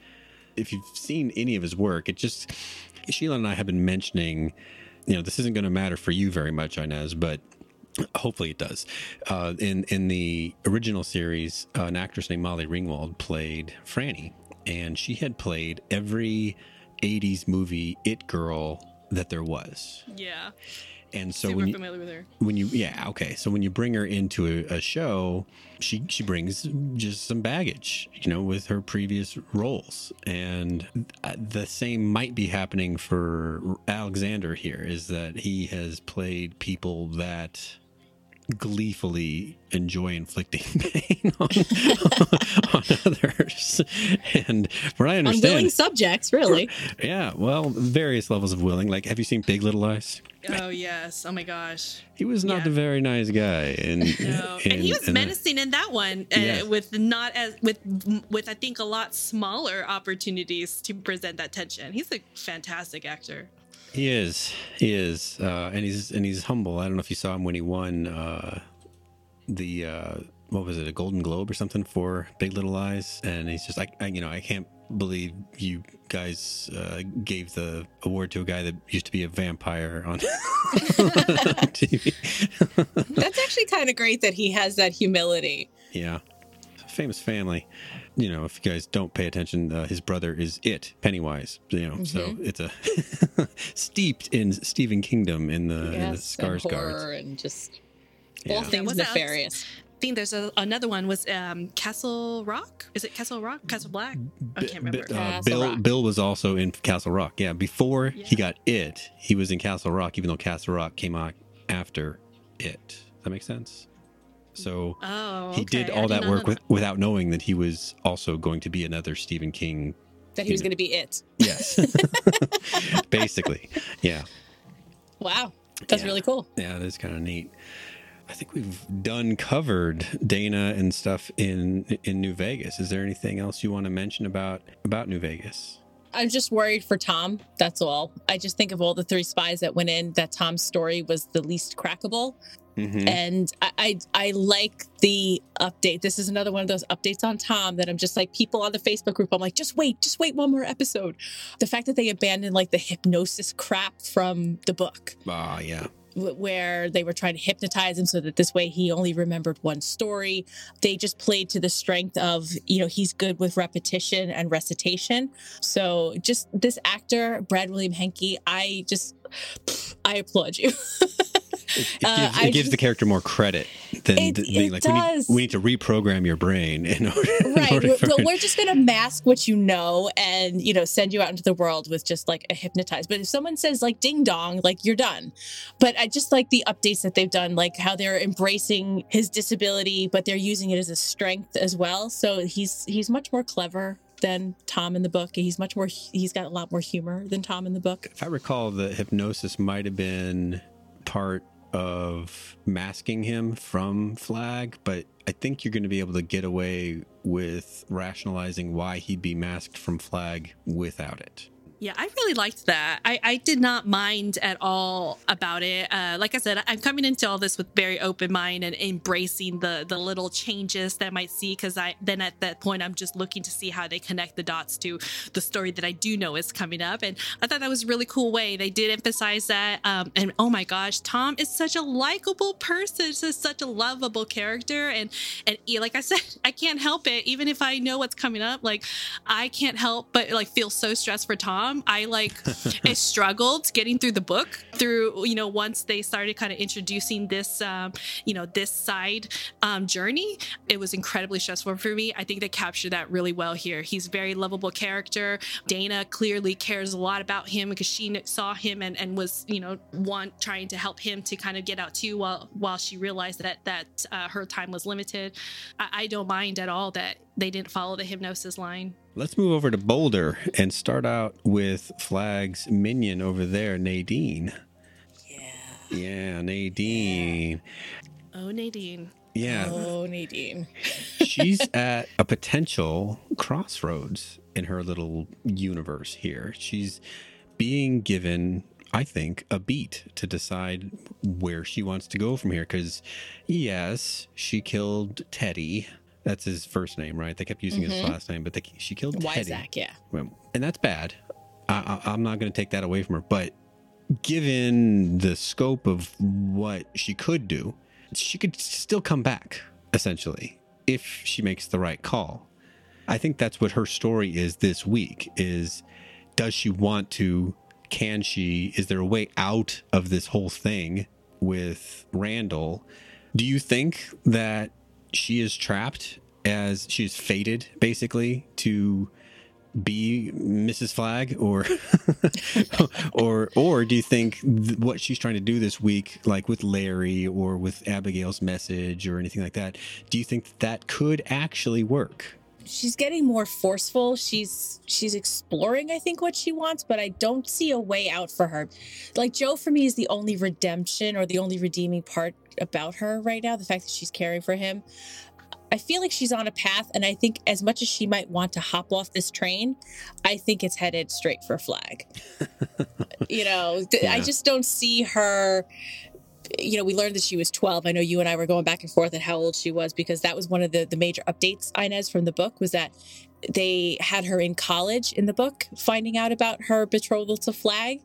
If you've seen any of his work, it just Sheila and I have been mentioning. You know, this isn't going to matter for you very much, Inez, but hopefully it does. Uh, in in the original series, uh, an actress named Molly Ringwald played Franny, and she had played every '80s movie it girl that there was. Yeah, And so super when you, familiar with her. when you yeah okay so when you bring her into a, a show she she brings just some baggage you know with her previous roles and the same might be happening for alexander here is that he has played people that gleefully enjoy inflicting pain on, on others and from what i unwilling understand subjects really yeah well various levels of willing like have you seen big little lies Oh yes. Oh my gosh. he was not Yeah. a very nice guy and No, and he was and, uh, menacing in that one, uh, Yeah. with not as with with I think a lot smaller opportunities to present that tension. He's a fantastic actor. He is. He is. Uh, and he's and he's humble. I don't know if you saw him when he won uh, the uh, what was it, a Golden Globe or something for Big Little Lies, and he's just like, I, you know, I can't believe you guys uh, gave the award to a guy that used to be a vampire on TV. that's actually kind of great that he has that humility yeah, famous family. You know, if you guys don't pay attention, uh, his brother is it Pennywise. You know, so it's a steeped in Stephen Kingdom in the, in the yes and Skarsgård. horror and just Yeah. all things nefarious I think there's a, another one was um, Castle Rock. Is it Castle Rock? Castle Black? I can't Bi- remember. uh, Bill Rock. Bill was also in Castle Rock. Yeah, before he got it, he was in Castle Rock, even though Castle Rock came out after it. Does that make sense? So oh, he did all that work know with, without knowing that he was also going to be another Stephen King. that he was Yeah. going to be it Yes, basically. Yeah, wow that's Yeah. really cool yeah, that's kind of neat. I think we've done covered Dana and stuff in in New Vegas. Is there anything else you want to mention about about New Vegas? I'm just worried for Tom. That's all. I just think of all the three spies that went in, that Tom's story was the least crackable. Mm-hmm. And I, I, I like the update. This is another one of those updates on Tom that I'm just like people on the Facebook group. I'm like, just wait, just wait one more episode. The fact that they abandoned like the hypnosis crap from the book. Ah, uh, yeah where they were trying to hypnotize him so that this way he only remembered one story. They just played to the strength of, you know, he's good with repetition and recitation. So just this actor, Brad William Henke, I just, I applaud you. It, it, uh, gives, it gives, the character more credit than it, the, like we need, we need, to reprogram your brain in order. Right. In order well, we're just going to mask what you know and you know send you out into the world with just like a hypnotized. But if someone says like ding dong, like you're done. But I just like the updates that they've done, like how they're embracing his disability, but they're using it as a strength as well. So he's he's much more clever than Tom in the book. He's much more he's got a lot more humor than Tom in the book. If I recall, the hypnosis might have been part of masking him from Flagg, but I think you're going to be able to get away with rationalizing why he'd be masked from Flagg without it. Yeah, I really liked that. I, I did not mind at all about it. Uh, like I said, I'm coming into all this with very open mind and embracing the the little changes that I might see because I then at that point I'm just looking to see how they connect the dots to the story that I do know is coming up. And I thought that was a really cool way. They did emphasize that. Um, and oh my gosh, Tom is such a likable person. He's such a lovable character. And and like I said, I can't help it. Even if I know what's coming up, like I can't help but like feel so stressed for Tom I like I struggled getting through the book through you know once they started kind of introducing this um, you know this side um, journey. It was incredibly stressful for me. I think they captured that really well here. He's a very lovable character. Dana clearly cares a lot about him because she saw him and, and was you know one trying to help him to kind of get out too while while she realized that that uh, her time was limited. I, I don't mind at all that they didn't follow the hypnosis line. Let's move over to Boulder and start out with Flagg's minion over there, Nadine. Yeah. Yeah, Nadine. Oh, Nadine. Yeah. Oh, Nadine. She's at a potential crossroads in her little universe here. She's being given, I think, a beat to decide where she wants to go from here. Because, yes, she killed Teddy that's his first name, right? They kept using mm-hmm. his last name, but they, she killed Teddy. Weizak, yeah. And that's bad. I, I, I'm not going to take that away from her. But given the scope of what she could do, she could still come back, essentially, if she makes the right call. I think that's what her story is this week is does she want to can she is there a way out of this whole thing with Randall? Do you think that she is trapped as she's fated basically to be Mrs. Flagg or or or do you think th- what she's trying to do this week like with Larry or with Abigail's message or anything like that do you think that could actually work she's getting more forceful she's she's exploring i think what she wants but i don't see a way out for her like joe for me is the only redemption or the only redeeming part about her right now the fact that she's caring for him I feel like she's on a path, and I think as much as she might want to hop off this train, I think it's headed straight for Flagg. you know, yeah. I just don't see her you know, we learned that she was 12. I know you and I were going back and forth at how old she was because that was one of the, the major updates, Inez, from the book was that they had her in college in the book, finding out about her betrothal to Flagg.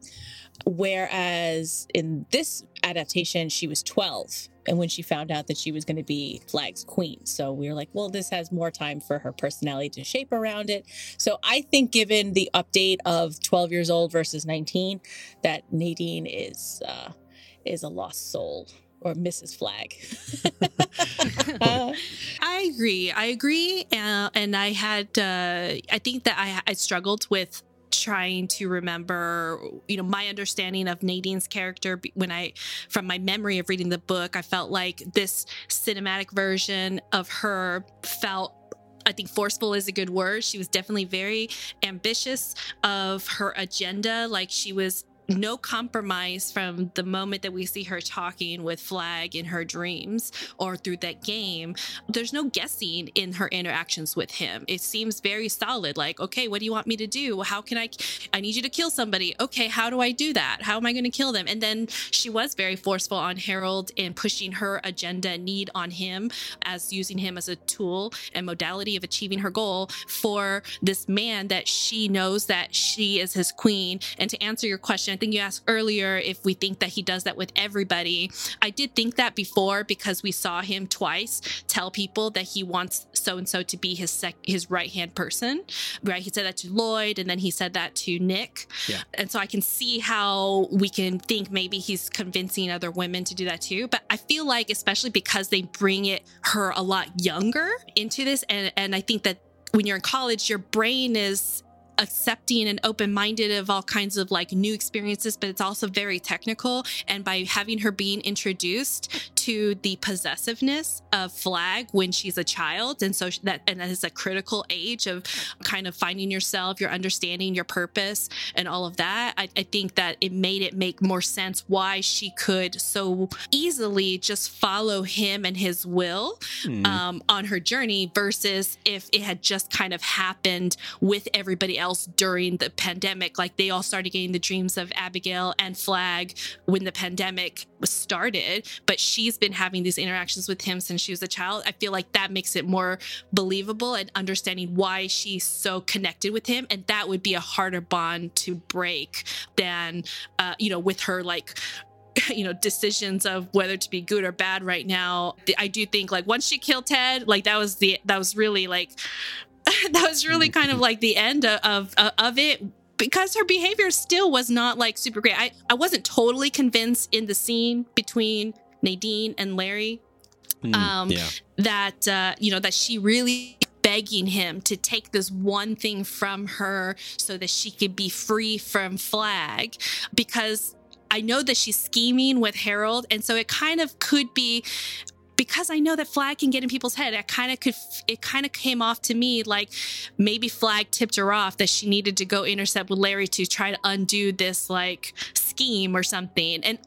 Whereas in this adaptation, she was 12 and when she found out that she was going to be Flagg's queen. So we were like, well, this has more time for her personality to shape around it. So I think, given the update of 12 years old versus 19, that Nadine is uh, is a lost soul or Mrs. Flagg. uh, I agree. I agree, uh, and I had. Uh, I think that I, I struggled with trying to remember you know my understanding of Nadine's character when I from my memory of reading the book I felt like this cinematic version of her felt I think forceful is a good word. She was definitely very ambitious of her agenda. Like she was no compromise from the moment that we see her talking with Flagg in her dreams or through that game. There's no guessing in her interactions with him. It seems very solid. Like, okay, what do you want me to do? How can I? I need you to kill somebody. Okay, how do I do that? How am I going to kill them? And then she was very forceful on Harold in pushing her agenda need on him as using him as a tool and modality of achieving her goal for this man that she knows that she is his queen. And to answer your question, think you asked earlier if we think that he does that with everybody. I did think that before because we saw him twice tell people that he wants so and so to be his sec- his right hand person. Right? He said that to Lloyd, and then he said that to Nick. Yeah. And so I can see how we can think maybe he's convincing other women to do that too. But I feel like, especially because they bring it her a lot younger into this, and and I think that when you're in college, your brain is accepting and open minded of all kinds of like new experiences, but it's also very technical. And by having her being introduced to the possessiveness of Flagg when she's a child, and so that and that is a critical age of kind of finding yourself, your understanding, your purpose, and all of that. I, I think that it made it make more sense why she could so easily just follow him and his will Hmm. um, on her journey versus if it had just kind of happened with everybody else during the pandemic. Like they all started getting the dreams of Abigail and Flagg when the pandemic was started, but she's been having these interactions with him since she was a child. I feel like that makes it more believable and understanding why she's so connected with him. And that would be a harder bond to break than, uh, you know, with her like you know decisions of whether to be good or bad right now i do think like once she killed ted like that was the that was really like that was really kind of like the end of of, of it because her behavior still was not like super great i i wasn't totally convinced in the scene between nadine and larry Hmm. um, yeah. that uh, you know that she really begging him to take this one thing from her so that she could be free from flagg because I know that she's scheming with Harold and so it kind of could be because I know that Flagg can get in people's head, I kind of could, it kind of came off to me like maybe Flagg tipped her off that she needed to go intercept with Larry to try to undo this like scheme or something. And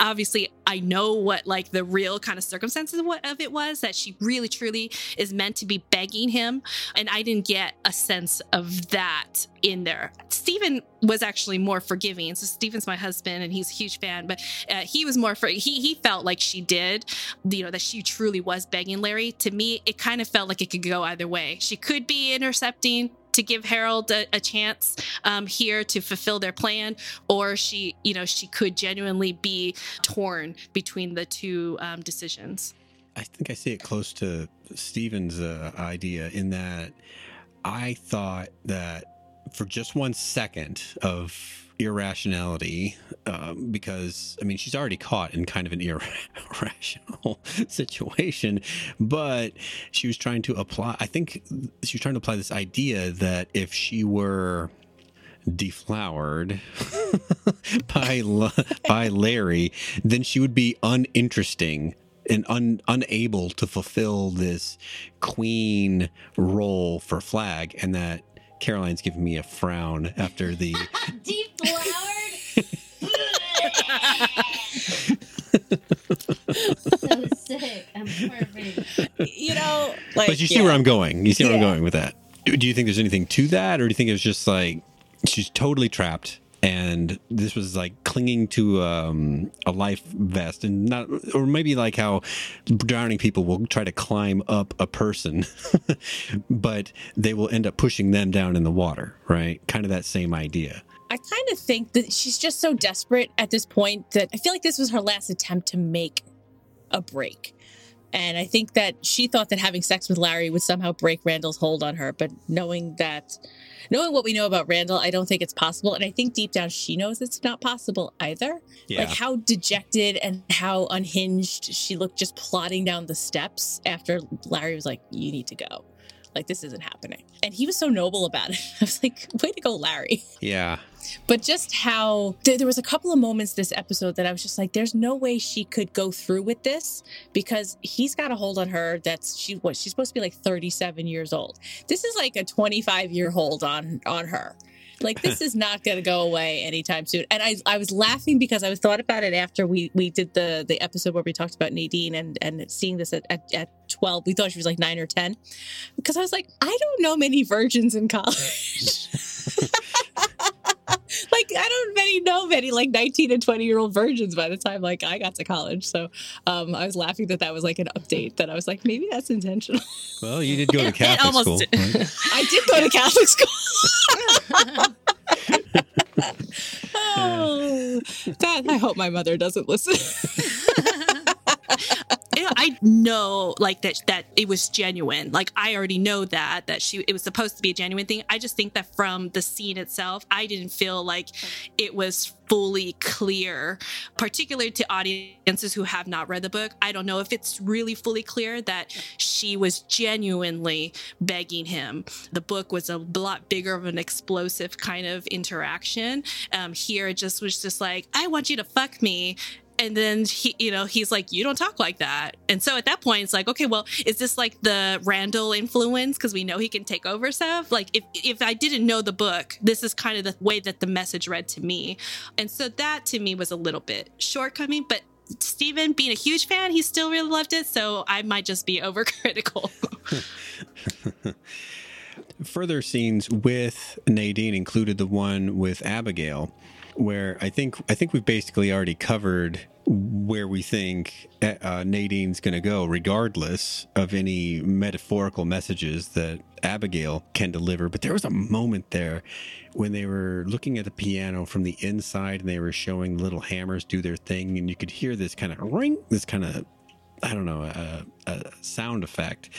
obviously I know what like the real kind of circumstances of, what, of it was that she really truly is meant to be begging him and I didn't get a sense of that in there. Stephen was actually more forgiving. So Stephen's my husband and he's a huge fan, but uh, he was more for he he felt like she did, you know, that she truly was begging Larry. To me, it kind of felt like it could go either way. She could be intercepting to give Harold a, a chance um, here to fulfill their plan, or she, you know, she could genuinely be torn between the two um, decisions. I think I see it close to Steven's uh, idea in that I thought that for just one second of irrationality, um, because I mean, she's already caught in kind of an irrational situation, but she was trying to apply, I think she was trying to apply this idea that if she were deflowered by by Larry, then she would be uninteresting and un, unable to fulfill this queen role for Flagg, and that Caroline's giving me a frown after the. so sick. I'm perfect. You know, like but you see yeah. where I'm going. You see where I'm going with that. Do, do you think there's anything to that, or do you think it was just like she's totally trapped? And this was like clinging to um, a life vest, and not, or maybe like how drowning people will try to climb up a person, but they will end up pushing them down in the water, right? Kind of that same idea. I kind of think that she's just so desperate at this point that I feel like this was her last attempt to make a break. And I think that she thought that having sex with Larry would somehow break Randall's hold on her. But knowing that, knowing what we know about Randall, I don't think it's possible. And I think deep down she knows it's not possible either. Like how dejected and how unhinged she looked just plodding down the steps after Larry was like, You need to go. Like, this isn't happening. And he was so noble about it. I was like, Way to go, Larry yeah. but just how there, there was a couple of moments this episode that I was just like, there's no way she could go through with this because he's got a hold on her. That's she what she's supposed to be like 37 years old. This is like a 25 year hold on on her. Like this is not going to go away anytime soon. And I, I was laughing because I was thought about it after we we did the the episode where we talked about Nadine and and seeing this at, at, at 12. We thought she was like nine or 10 because I was like, I don't know many virgins in college. like I don't many know many like 19 and 20 year old virgins by the time like I got to college. So um, I was laughing that that was like an update that I was like maybe that's intentional. Well, you did go to It Catholic almost school. did. right? I did go to Catholic school. oh, that I hope my mother doesn't listen. I know like that that it was genuine. Like I already know that that she it was supposed to be a genuine thing. I just think that from the scene itself, I didn't feel like it was fully clear, particularly to audiences who have not read the book. I don't know if it's really fully clear that she was genuinely begging him. The book was a lot bigger of an explosive kind of interaction. Um, here it just was just like, I want you to fuck me and then he you know he's like you don't talk like that. And so at that point it's like okay well is this like the randall influence? Because we know he can take over stuff? Like if if i didn't know the book this is kind of the way that the message read to me. And so that to me was a little bit shortcoming but Steven, being a huge fan, he still really loved it, so I might just be overcritical. Further scenes with Nadine included the one with Abigail, where I think I think we've basically already covered where we think uh, uh Nadine's going to go, regardless of any metaphorical messages that Abigail can deliver. But there was a moment there when they were looking at the piano from the inside and they were showing little hammers do their thing, and you could hear this kind of ring, this kind of I don't know, a, a sound effect.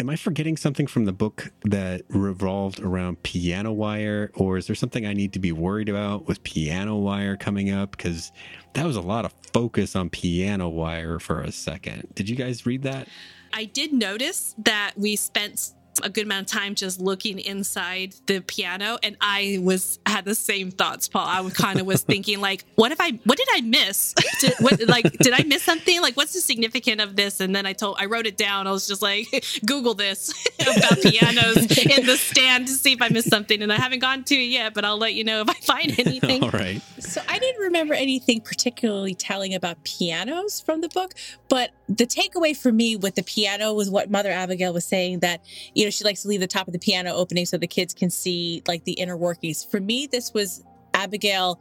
Am I forgetting something from the book that revolved around piano wire, or is there something I need to be worried about with piano wire coming up? Because that was a lot of focus on piano wire for a second. Did you guys read that? I did notice that we spent a good amount of time just looking inside the piano and I was had the same thoughts Paul. I kind of was thinking like what if I what did I miss? Did, what, like did I miss something? Like what's the significance of this? And then I told I wrote it down. I was just like google this about pianos in the stand to see if I missed something and I haven't gone to it yet but I'll let you know if I find anything. All right. So I didn't remember anything particularly telling about pianos from the book, but the takeaway for me with the piano was what Mother Abigail was saying that you know she likes to leave the top of the piano opening so the kids can see like the inner workings. For me, this was Abigail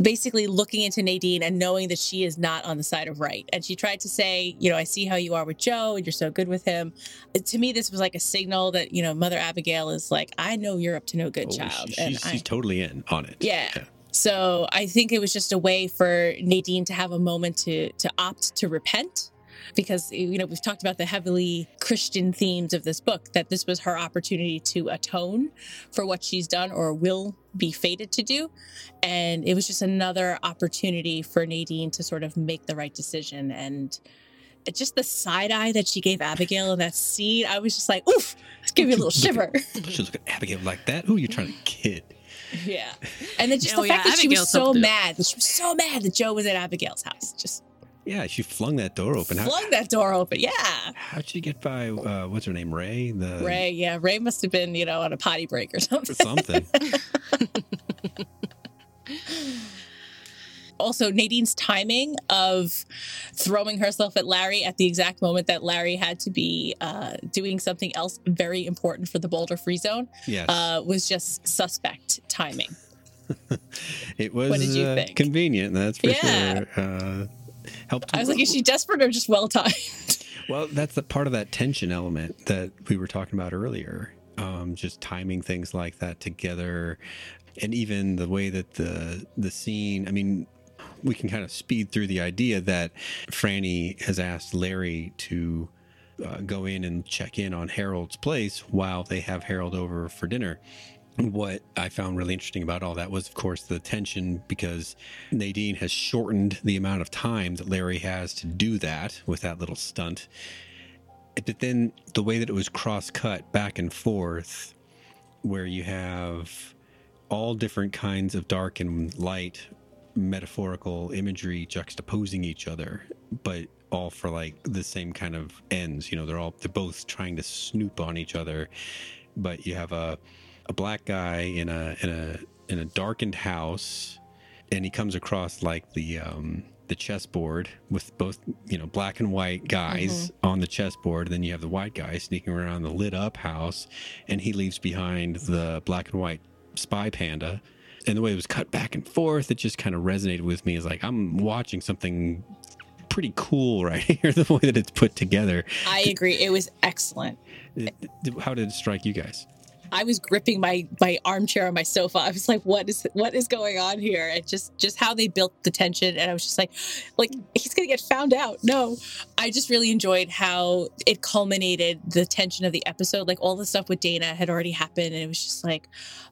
basically looking into Nadine and knowing that she is not on the side of right. And she tried to say, you know, I see how you are with Joe and you're so good with him. To me, this was like a signal that, you know, Mother Abigail is like, I know you're up to no good, Oh, child. she- and she's, I, she's totally in on it. yeah. So I think it was just a way for Nadine to have a moment to to opt to repent because you know we've talked about the heavily Christian themes of this book that this was her opportunity to atone for what she's done or will be fated to do and it was just another opportunity for Nadine to sort of make the right decision and just the side eye that she gave Abigail in that scene I was just like oof it's giving me a little shiver She look at Abigail like that. Who are you trying to kid? Yeah. And then just the yeah, fact that she was so mad. That she was so mad that Joe was at Abigail's house. Just Yeah, she flung that door open. How, flung that door open. Yeah. how'd she get by? Uh, what's her name? Ray. The Ray, yeah. Ray must have been, you know, on a potty break or something. something. Also, Nadine's timing of throwing herself at Larry at the exact moment that Larry had to be uh, doing something else very important for the Boulder Free Zone yes. uh, was just suspect timing. it was what did you uh, think? convenient. That's for Yeah. sure. Helped. I was like, is she desperate or just well timed? Well, that's the part of that tension element that we were talking about earlier. Um, just timing things like that together, and even the way that the the scene. I mean, we can kind of speed through the idea that Franny has asked Larry to uh, go in and check in on Harold's place while they have Harold over for dinner. What I found really interesting about all that was, of course, the tension because Nadine has shortened the amount of time that Larry has to do that with that little stunt. But then the way that it was cross cut back and forth, where you have all different kinds of dark and light metaphorical imagery juxtaposing each other, but all for like the same kind of ends. You know, they're all they're both trying to snoop on each other, but you have a a black guy in a in a in a darkened house, and he comes across like the um, the chessboard with both you know black and white guys on the chessboard. Then you have the white guy sneaking around the lit up house, and he leaves behind the black and white spy panda. And the way it was cut back and forth, it just kind of resonated with me. Is like I'm watching something pretty cool right here. The way that it's put together. I agree. It was excellent. How did it strike you guys? I was gripping my my armchair on my sofa. I was like, "What is what is going on here?" And just just how they built the tension, and I was just like, "Like he's gonna get found out." No, I just really enjoyed how it culminated the tension of the episode. Like all the stuff with Dana had already happened, and it was just like,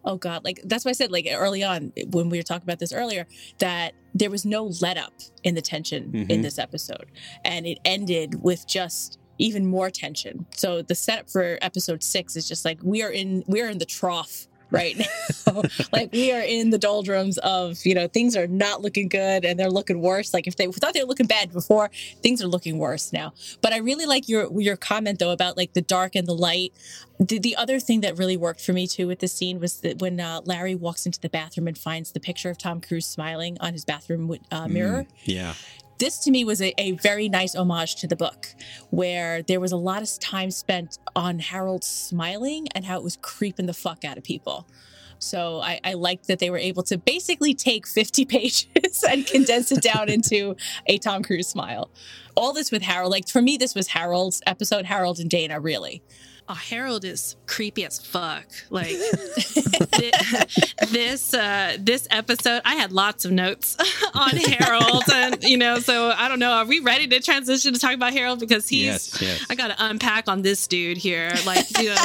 "Oh God!" Like that's why I said, like early on when we were talking about this earlier, that there was no let up in the tension in Mhm. this episode, and it ended with just even more tension. So the setup for episode six is just like we are in we are in the trough right now. like we are in the doldrums of you know things are not looking good and they're looking worse. Like if they thought they were looking bad before, things are looking worse now. But I really like your your comment though about like the dark and the light. The, the other thing that really worked for me too with this scene was that when uh, Larry walks into the bathroom and finds the picture of Tom Cruise smiling on his bathroom uh, mirror Mm, yeah. This to me was a, a very nice homage to the book where there was a lot of time spent on harold smiling and how it was creeping the fuck out of people. So I, I liked that they were able to basically take 50 pages and condense it down into a tom cruise smile. All this with harold like for me this was harold's episode harold and dana really Oh, Harold is creepy as fuck. Like this uh this episode, I had lots of notes on Harold, and you know, so I don't know. Are we ready to transition to talk about Harold because he's? Yes, yes. I got to unpack on this dude here. Like you know,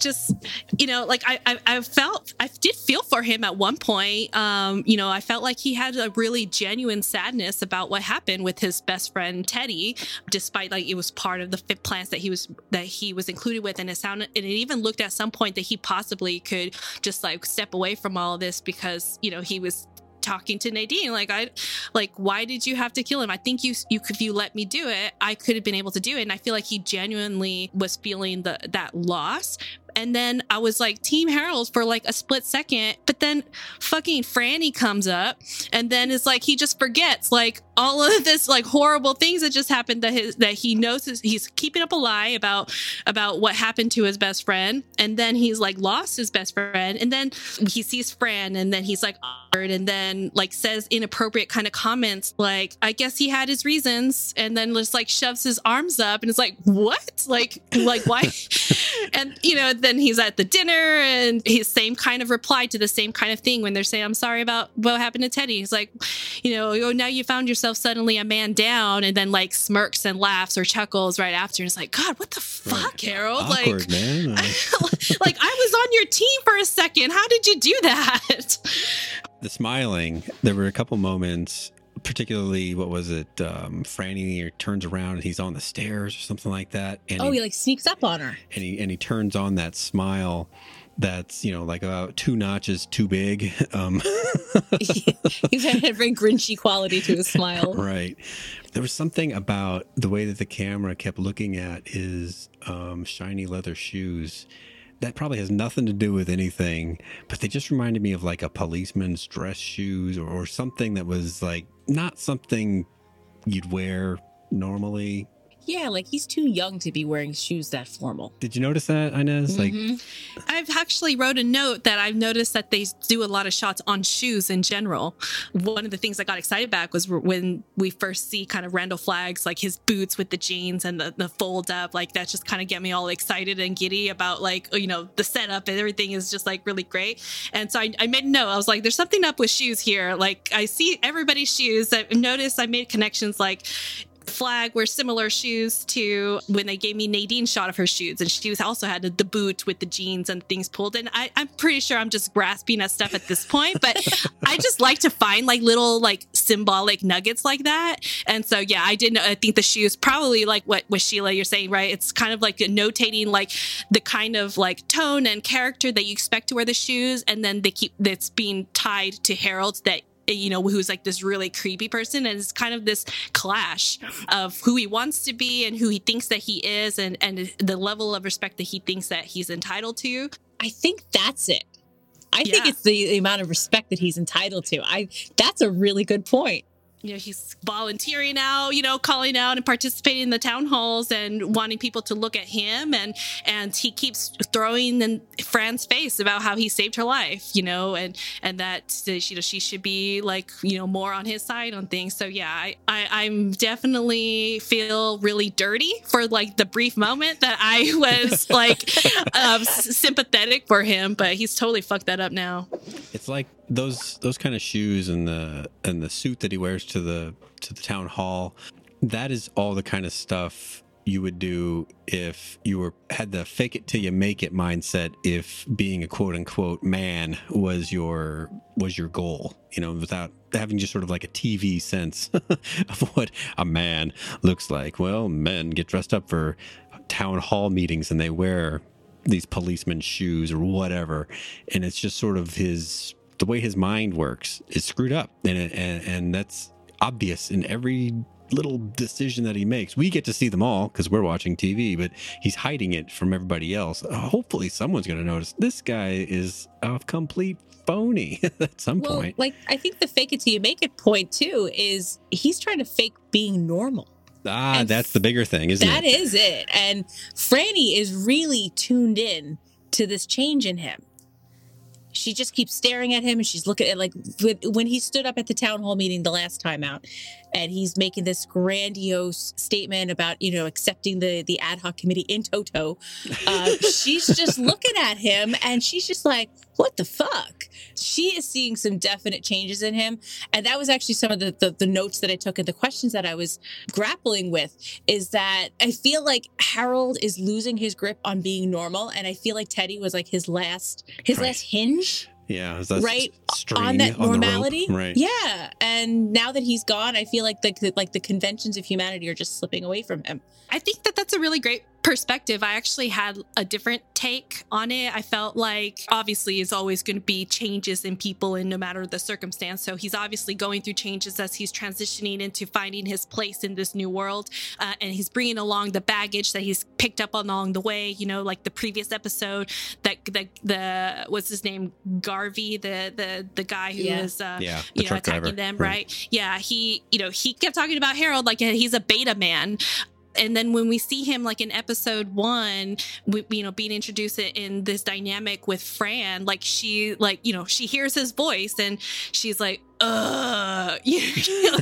just you know, like I, I I felt I did feel for him at one point. Um, you know, I felt like he had a really genuine sadness about what happened with his best friend Teddy, despite like it was part of the plans that he was that he was included with, and it sounded and it even looked at some point that he possibly could just like step away from all this because you know he was talking to Nadine. Like I like why did you have to kill him? I think you you if you let me do it I could have been able to do it and I feel like he genuinely was feeling the that loss. And then I was like team Harold for like a split second but then fucking Franny comes up and then it's like he just forgets like all of this like horrible things that just happened that his that he knows his, he's keeping up a lie about about what happened to his best friend. And then he's like lost his best friend. And then he sees Fran and then he's like awkward and then like says inappropriate kind of comments like I guess he had his reasons and then just like shoves his arms up and it's like what? Like like why? And you know then he's at the dinner and his same kind of reply to the same kind of thing when they're saying I'm sorry about what happened to Teddy. He's like you know oh now you found yourself suddenly a man down and then like smirks and laughs or chuckles right after and it's like god what the fuck Harold Awkward, like man. Like I was on your team for a second. How did you do that? the smiling, there were a couple moments, particularly what was it? Um, Franny turns around and he's on the stairs or something like that, and oh he, he like sneaks up on her and he and he turns on that smile. That's you know like about two notches too big. Um, he's had a very grinchy quality to his smile right. There was something about the way that the camera kept looking at his um, shiny leather shoes. That probably has nothing to do with anything, but they just reminded me of like a policeman's dress shoes or, or something that was like not something you'd wear normally. Yeah like he's too young to be wearing shoes that formal Did you notice that, Inez? Like, Mhm. I've actually wrote a note that I've noticed that they do a lot of shots on shoes in general. One of the things I got excited about was when we first see kind of Randall Flaggs, like his boots with the jeans and the, the fold up, like that just kind of get me all excited and giddy about like, you know, the setup and everything is just like really great. And so I, I made a note. I was like, there's something up with shoes here. Like I see everybody's shoes. I've noticed I made connections like flagg wear similar shoes to when they gave me Nadine's shot of her shoes, and she was also had the, boot with the jeans and things pulled. And I, I'm pretty sure I'm just grasping at stuff at this point, but I just like to find like little like symbolic nuggets like that. And so yeah, I didn't. I think the shoes probably like what what Sheila you're saying, right? It's kind of like notating like the kind of like tone and character that you expect to wear the shoes, and then they keep that's being tied to Harold that you know, who's like this really creepy person. And it's kind of this clash of who he wants to be and who he thinks that he is and, and the level of respect that he thinks that he's entitled to. I think that's it. I think it's the, the amount of respect that he's entitled to. I that's a really good point. You know he's volunteering out you know calling out and participating in the town halls and wanting people to look at him. And and he keeps throwing in fran's face about how he saved her life you know and and that you know she should be like you know more on his side on things. So yeah i, I i'm definitely feel really dirty for like the brief moment that i was like um, sympathetic for him but he's totally fucked that up now. It's like those those kind of shoes and the and the suit that he wears to the to the town hall. That is all the kind of stuff you would do if you were had the fake it till you make it mindset if being a quote unquote man was your was your goal you know without having just sort of like a tv sense of what a man looks like well men get dressed up for town hall meetings and they wear these policeman shoes or whatever and it's just sort of his the way his mind works is screwed up and and and that's obvious in every little decision that he makes we get to see them all because we're watching tv but he's hiding it from everybody else hopefully someone's going to notice this guy is a complete phony at some Well, point like I think the fake it till you make it point too is he's trying to fake being normal. ah and that's the bigger thing isn't That it is it. And Franny is really tuned in to this change in him. She just keeps staring at him and she's looking at like when- he stood up at the town hall meeting the last time out and he's making this grandiose statement about, you know, accepting the the ad hoc committee in toto. Uh, she's just looking at him and she's just like, what the fuck? She is seeing some definite changes in him. And that was actually some of the, the, the notes that I took and the questions that I was grappling with is that I feel like Harold is losing his grip on being normal. And I feel like Teddy was like his last, his Right. last hinge yeah is that right on that the rope? normality. right Yeah. And now that he's gone, I feel like the, like the conventions of humanity are just slipping away from him. I think that that's a really great perspective. I actually had a different take on it. I felt like obviously it's always going to be changes in people and no matter the circumstance. So he's obviously going through changes as he's transitioning into finding his place in this new world. Uh, and he's bringing along the baggage that he's picked up along the way, you know, like the previous episode that the, the what's his name? Garvey, the, the, the guy who Yeah. was, uh, yeah the you know, attacking driver them, right. Yeah, he, you know, he kept talking about Harold like he's a beta man. And then when we see him like in episode one, we, you know, being introduced in this dynamic with Fran, like she, like you know, she hears his voice and she's like, "Uh,"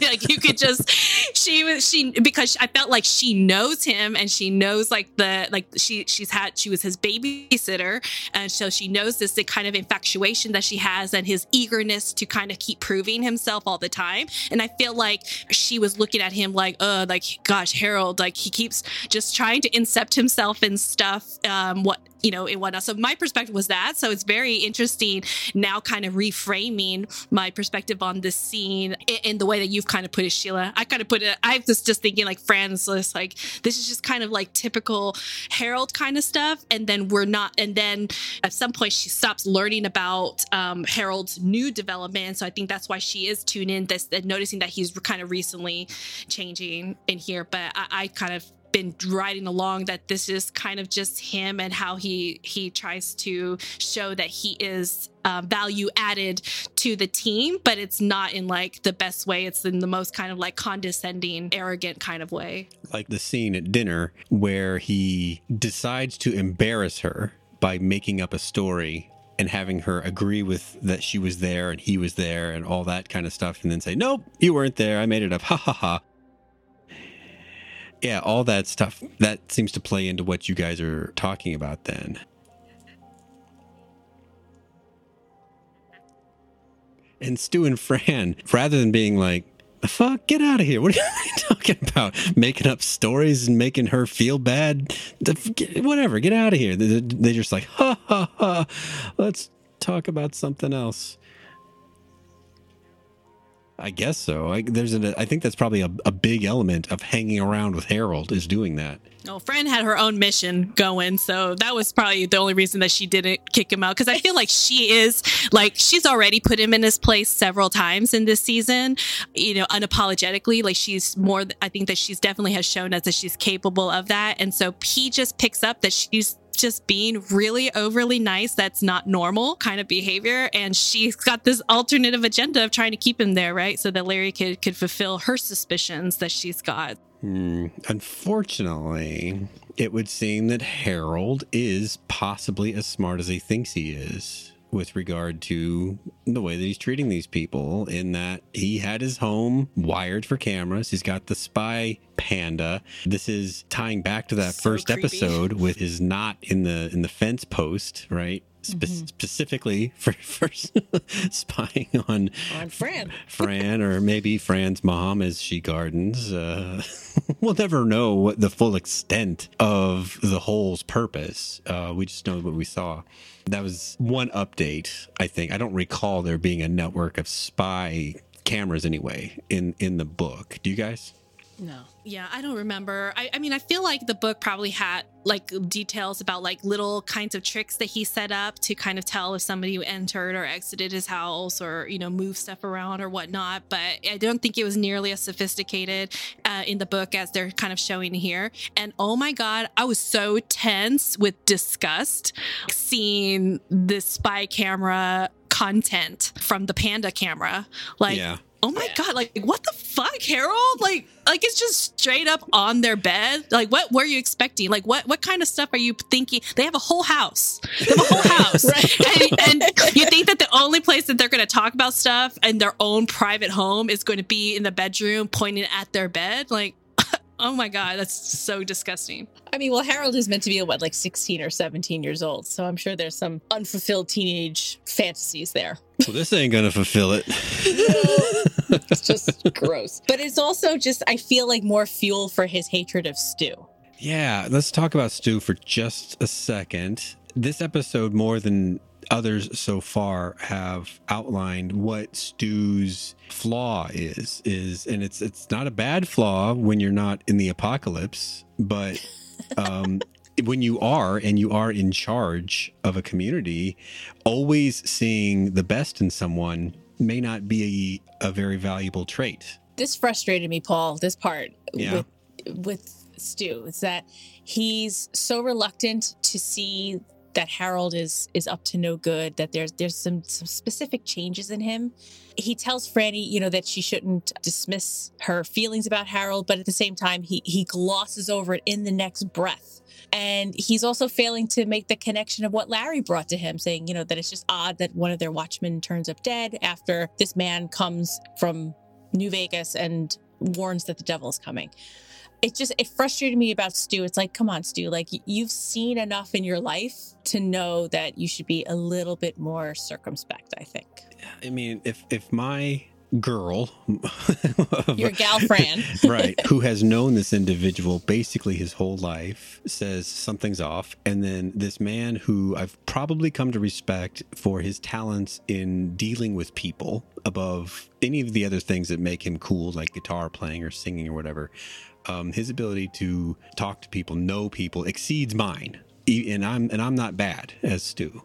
like you could just, she was she because I felt like she knows him and she knows like the like she she's had she was his babysitter and so she knows this the kind of infatuation that she has and his eagerness to kind of keep proving himself all the time. And I feel like she was looking at him like, uh, like gosh, Harold, like he keeps just trying to incept himself in stuff. Um, what you know, and whatnot. So my perspective was that. So it's very interesting now, kind of reframing my perspective on this scene in, the way that you've kind of put it, Sheila. I kind of put it. I was just thinking like Fran's just like this is just kind of like typical Harold kind of stuff, and then we're not. And then at some point she stops learning about um, Harold's new development. So I think that's why she is tuned in, this and noticing that he's kind of recently changing in here. But I, I kind of been riding along that this is kind of just him and how he he tries to show that he is uh, value added to the team but it's not in like the best way. It's in the most kind of like condescending arrogant kind of way. Like the scene at dinner where he decides to embarrass her by making up a story and having her agree with that she was there and he was there and all that kind of stuff and then say nope you weren't there. I made it up. Ha ha ha yeah all that stuff that seems to play into what you guys are talking about then. And stu and fran rather than being like the fuck get out of here. What are you talking about? Making up stories and making her feel bad? Whatever get out of here. They- they're just like ha ha ha. Let's talk about something else I guess so. I, there's a, I think that's probably a, a big element of hanging around with Harold is doing that. no fran had her own mission going so that was probably the only reason that she didn't kick him out because i feel like she is like she's already put him in his place several times in this season you know unapologetically like she's more i think that she's definitely has shown us that she's capable of that and so he just picks up that she's just being really overly nice. That's not normal kind of behavior. And she's got this alternative agenda of trying to keep him there, right? So that Larry could, could fulfill her suspicions that she's got. Hmm. Unfortunately, it would seem that Harold is possibly as smart as he thinks he is with regard to the way that he's treating these people in that he had his home wired for cameras he's got the spy panda this is tying back to that So first creepy. episode with his knot in the in the fence post right Spe- Mhm. specifically for, for spying on On Fran. Fran or maybe Fran's mom as she gardens. Uh, we'll never know what the full extent of the hole's purpose. Uh, we just know what we saw. That was one update, I think. I don't recall there being a network of spy cameras anyway in in the book. Do you guys? No. Yeah, I don't remember. I, I mean, I feel like the book probably had like details about like little kinds of tricks that he set up to kind of tell if somebody entered or exited his house or, you know, move stuff around or whatnot. But I don't think it was nearly as sophisticated uh, in the book as they're kind of showing here. And oh my God, I was so tense with disgust seeing this spy camera content from the panda camera. Like, yeah. Oh my god! Like, what the fuck, Harold? Like, like it's just straight up on their bed. Like, what were you expecting? Like, what what kind of stuff are you thinking? They have a whole house. They have a whole house, Right. and, and you think that the only place that they're going to talk about stuff in their own private home is going to be in the bedroom, pointing at their bed? Like, oh my god, that's so disgusting. I mean, well, Harold is meant to be what, like 16 or 17 years old. So I'm sure there's some unfulfilled teenage fantasies there. Well, this ain't gonna fulfill it. It's just gross. But it's also just, I feel like more fuel for his hatred of Stu. Yeah, let's talk about Stu for just a second. This episode, more than others so far, have outlined what Stu's flaw is. Is and it's it's not a bad flaw when you're not in the apocalypse, but um, when you are and you are in charge of a community, always seeing the best in someone may not be a, a very valuable trait. This frustrated me, Paul, this part Yeah. with, with Stu. Is that he's so reluctant to see that Harold is is up to no good, that there's there's some some specific changes in him. He tells Franny, you know, that she shouldn't dismiss her feelings about Harold, but at the same time he he glosses over it in the next breath. And he's also failing to make the connection of what Larry brought to him, saying, you know, that it's just odd that one of their watchmen turns up dead after this man comes from New Vegas and warns that the devil is coming. It just it frustrated me about Stu. It's like, come on, Stu, like you've seen enough in your life to know that you should be a little bit more circumspect, I think. I mean, if if my girl, Your gal Fran. right, who has known this individual basically his whole life, says something's off, and then this man who I've probably come to respect for his talents in dealing with people above any of the other things that make him cool, like guitar playing or singing or whatever. Um, his ability to talk to people, know people, exceeds mine, and I'm and I'm not bad as Stu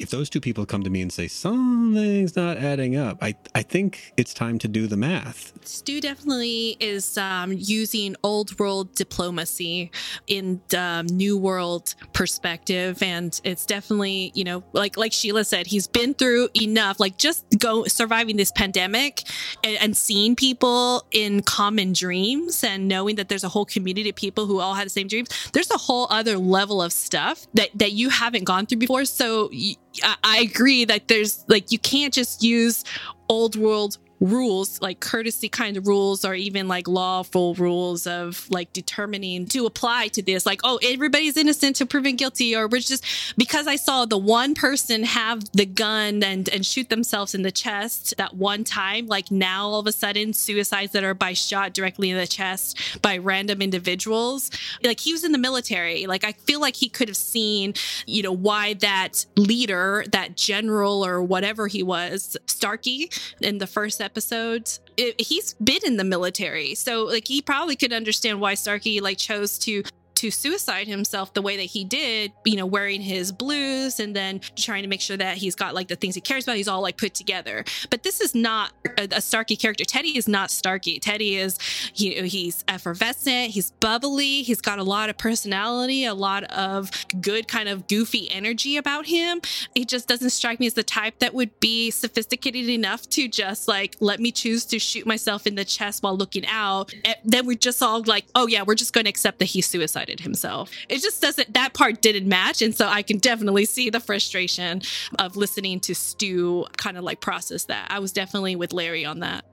if those two people come to me and say something's not adding up, I I think it's time to do the math. Stu definitely is um, using old world diplomacy in the um, new world perspective, and it's definitely you know like like Sheila said, he's been through enough. Like just go surviving this pandemic and, and seeing people in common dreams and knowing that there's a whole community of people who all had the same dreams. There's a whole other level of stuff that that you haven't gone through before. So. I agree that there's like you can't just use old world rules like courtesy kind of rules or even like lawful rules of like determining to apply to this. Like oh everybody's innocent to proven guilty or we're just because i saw the one person have the gun and and shoot themselves in the chest that one time like now all of a sudden suicides that are by shot directly in the chest by random individuals. Like he was in the military. Like i feel like he could have seen you know why that leader that general or whatever he was starkey in the first episodes it, he's been in the military. So like he probably could understand why starkey like chose to to suicide himself the way that he did, you know, wearing his blues and then trying to make sure that he's got like the things he cares about, he's all like put together. But this is not a, a Starkey character. Teddy is not Starkey. Teddy is, you know, he's effervescent, he's bubbly, he's got a lot of personality, a lot of good kind of goofy energy about him. He just doesn't strike me as the type that would be sophisticated enough to just like let me choose to shoot myself in the chest while looking out. And then we're just all like, oh yeah, we're just going to accept that he's suicided himself. It just doesn't, that part didn't match. And so I can definitely see the frustration of listening to Stu kind of like process that. I was definitely with Larry on that.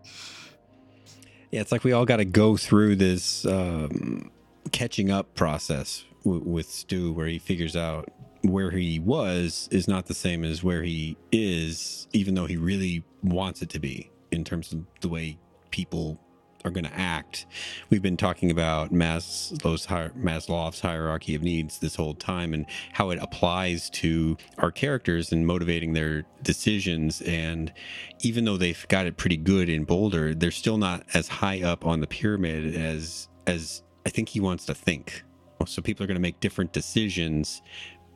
Yeah, it's like we all got to go through this um, catching up process w- with Stu, where he figures out where he was is not the same as where he is, even though he really wants it to be in terms of the way people are going to act. We've been talking about Maslow's, Maslow's hierarchy of needs this whole time and how it applies to our characters and motivating their decisions. And even though they've got it pretty good in Boulder, they're still not as high up on the pyramid as as I think he wants to think. So people are going to make different decisions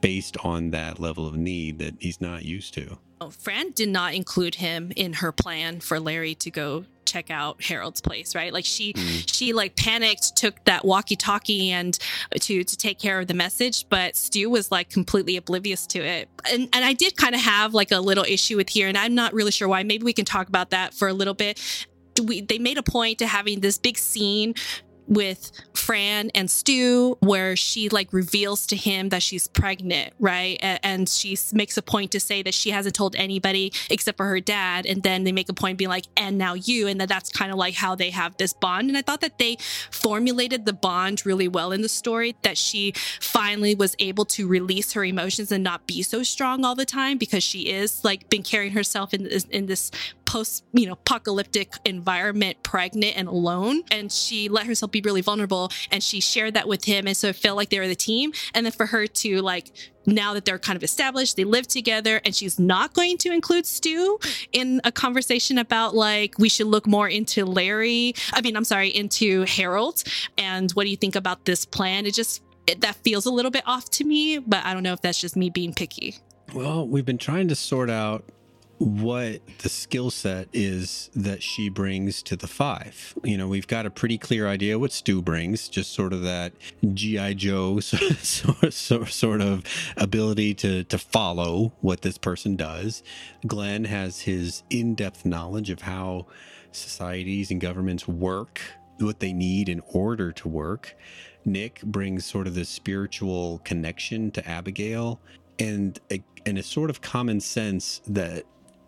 based on that level of need that he's not used to. Oh, Fran did not include him in her plan for Larry to go check out Harold's place, right? Like she Mm. she like panicked, took that walkie-talkie and to to take care of the message, but Stu was like completely oblivious to it. And and I did kind of have like a little issue with here, and I'm not really sure why. Maybe we can talk about that for a little bit. We, they made a point to having this big scene with Fran and Stu where she like reveals to him that she's pregnant, right? And she makes a point to say that she hasn't told anybody except for her dad. And then they make a point being like, and now you. And that that's kind of like how they have this bond. And I thought that they formulated the bond really well in the story, that she finally was able to release her emotions and not be so strong all the time because she is like been carrying herself in in this post you know apocalyptic environment pregnant and alone. And she let herself be really vulnerable and she shared that with him. And so it felt like they were the team. And then for her to like now that they're kind of established they live together and she's not going to include stu in a conversation about like we should look more into larry i mean i'm sorry into harold. And what do you think about this plan? It just it, that feels a little bit off to me but i don't know if that's just me being picky. Well, we've been trying to sort out what the skill set is that she brings to the five. You know, we've got a pretty clear idea what Stu brings, just sort of that GI Joe sort, sort, sort of ability to to follow what this person does. Glen has his in-depth knowledge of how societies and governments work, what they need in order to work. Nick brings sort of this spiritual connection to Abigail and a, and a sort of common sense that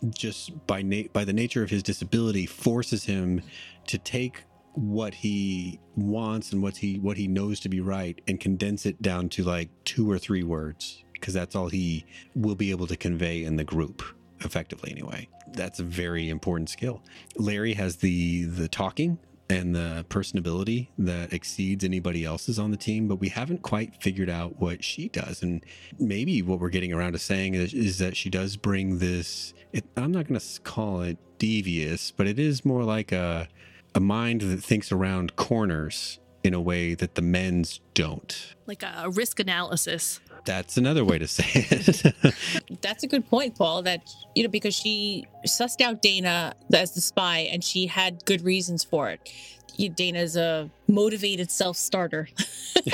just by na- by the nature of his disability forces him to take what he wants and what he what he knows to be right and condense it down to like two or three words because that's all he will be able to convey in the group effectively anyway. That's a very important skill. Larry has the the talking and the personability that exceeds anybody else's on the team, but we haven't quite figured out what she does. And maybe what we're getting around to saying is, is that she does bring this. It, I'm not going to call it devious, but it is more like a a mind that thinks around corners in a way that the men's don't. like a risk analysis That's another way to say it. That's a good point, Paul. That you know, because she sussed out Dayna as the spy, and she had good reasons for it. You- Dayna's a motivated self-starter,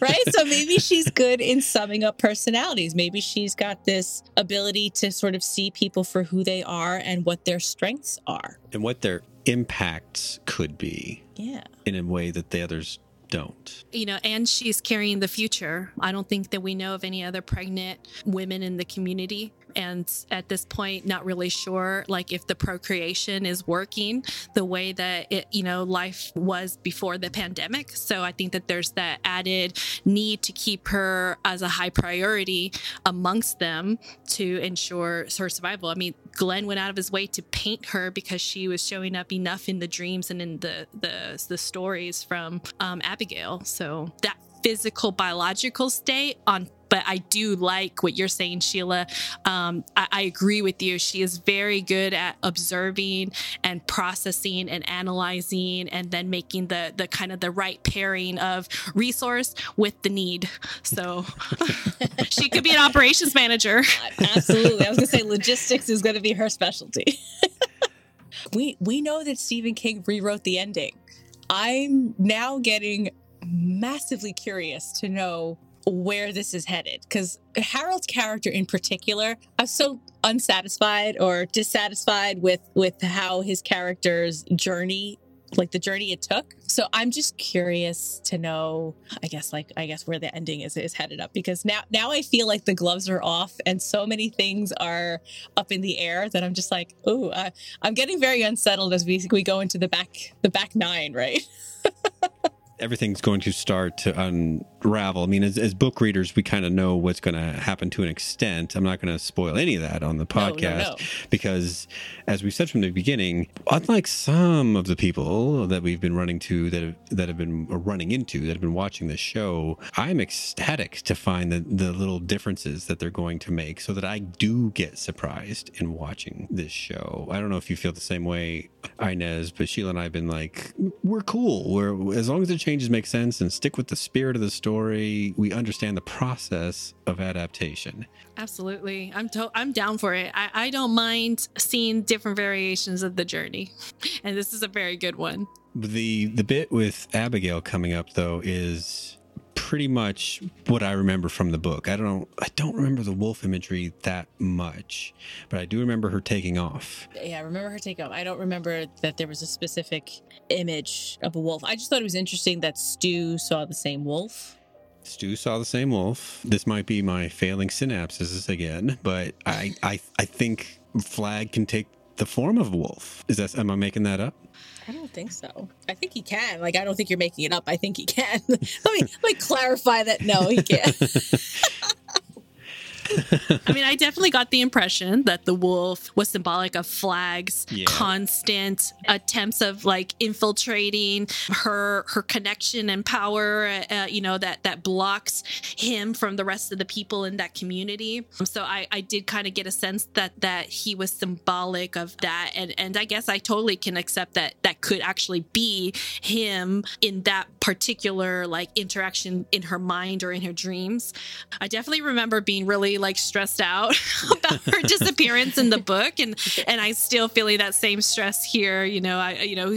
right? So maybe she's good in summing up personalities. Maybe she's got this ability to sort of see people for who they are and what their strengths are. and what their impacts could be Yeah. in a way that the others don't. you know, and she's carrying the future. I don't think that we know of any other pregnant women in the community. And at this point, not really sure like if the procreation is working the way that it, you know, life was before the pandemic. So I think that there's that added need to keep her as a high priority amongst them to ensure her survival. I mean, Glen went out of his way to paint her because she was showing up enough in the dreams and in the the, the stories from um, Abigail. So that physical biological state on but I do like what you're saying, Sheila. Um, I, I, agree with you. She is very good at observing and processing and analyzing, and then making the the kind of the right pairing of resource with the need. So she could be an operations manager. Absolutely, I was going to say logistics is going to be her specialty. we we know that Stephen King rewrote the ending. I'm now getting massively curious to know where this is headed because Harold's character in particular, I'm so unsatisfied or dissatisfied with with how his character's journey like the journey it took. So I'm just curious to know, I guess like I guess where the ending is is headed up because now now I feel like the gloves are off and so many things are up in the air that I'm just like, oh, I'm getting very unsettled as we we go into the back the back nine, right? everything's going to start to unravel. I mean, as, as book readers, we kind of know what's going to happen to an extent. I'm not going to spoil any of that on the podcast no, no, no. because, as we said from the beginning, unlike some of the people that we've been running to that have, that have been running into that have been watching this show, I'm ecstatic to find the, the little differences that they're going to make so that I do get surprised in watching this show. I don't know if you feel the same way, Inez, but Sheila and I have been like, we're cool. We're as long as it changes make sense and stick with the spirit of the story. We understand the process of adaptation. Absolutely. I'm to- I'm down for it. I, I don't mind seeing different variations of the journey. And this is a very good one. The the bit with Abigail coming up though is pretty much what I remember from the book. I don't I don't remember the wolf imagery that much, but I do remember her taking off. Yeah, I remember her taking off. I don't remember that there was a specific image of a wolf. I just thought it was interesting that Stu saw the same wolf. Stu saw the same wolf. This might be my failing synapses again, but I I I think Flagg can take the form of a wolf. Is that am I making that up? I don't think so. I think he can. Like I don't think you're making it up. I think he can. let me let me clarify that. No, he can't. I mean, I definitely got the impression that the wolf was symbolic of Flagg's yeah. constant attempts of like infiltrating her her connection and power. Uh, you know that that blocks him from the rest of the people in that community. So I I did kind of get a sense that that he was symbolic of that, and and I guess I totally can accept that that could actually be him in that particular like interaction in her mind or in her dreams. I definitely remember being really like stressed out about her disappearance in the book. And and I still feeling that same stress here you know I you know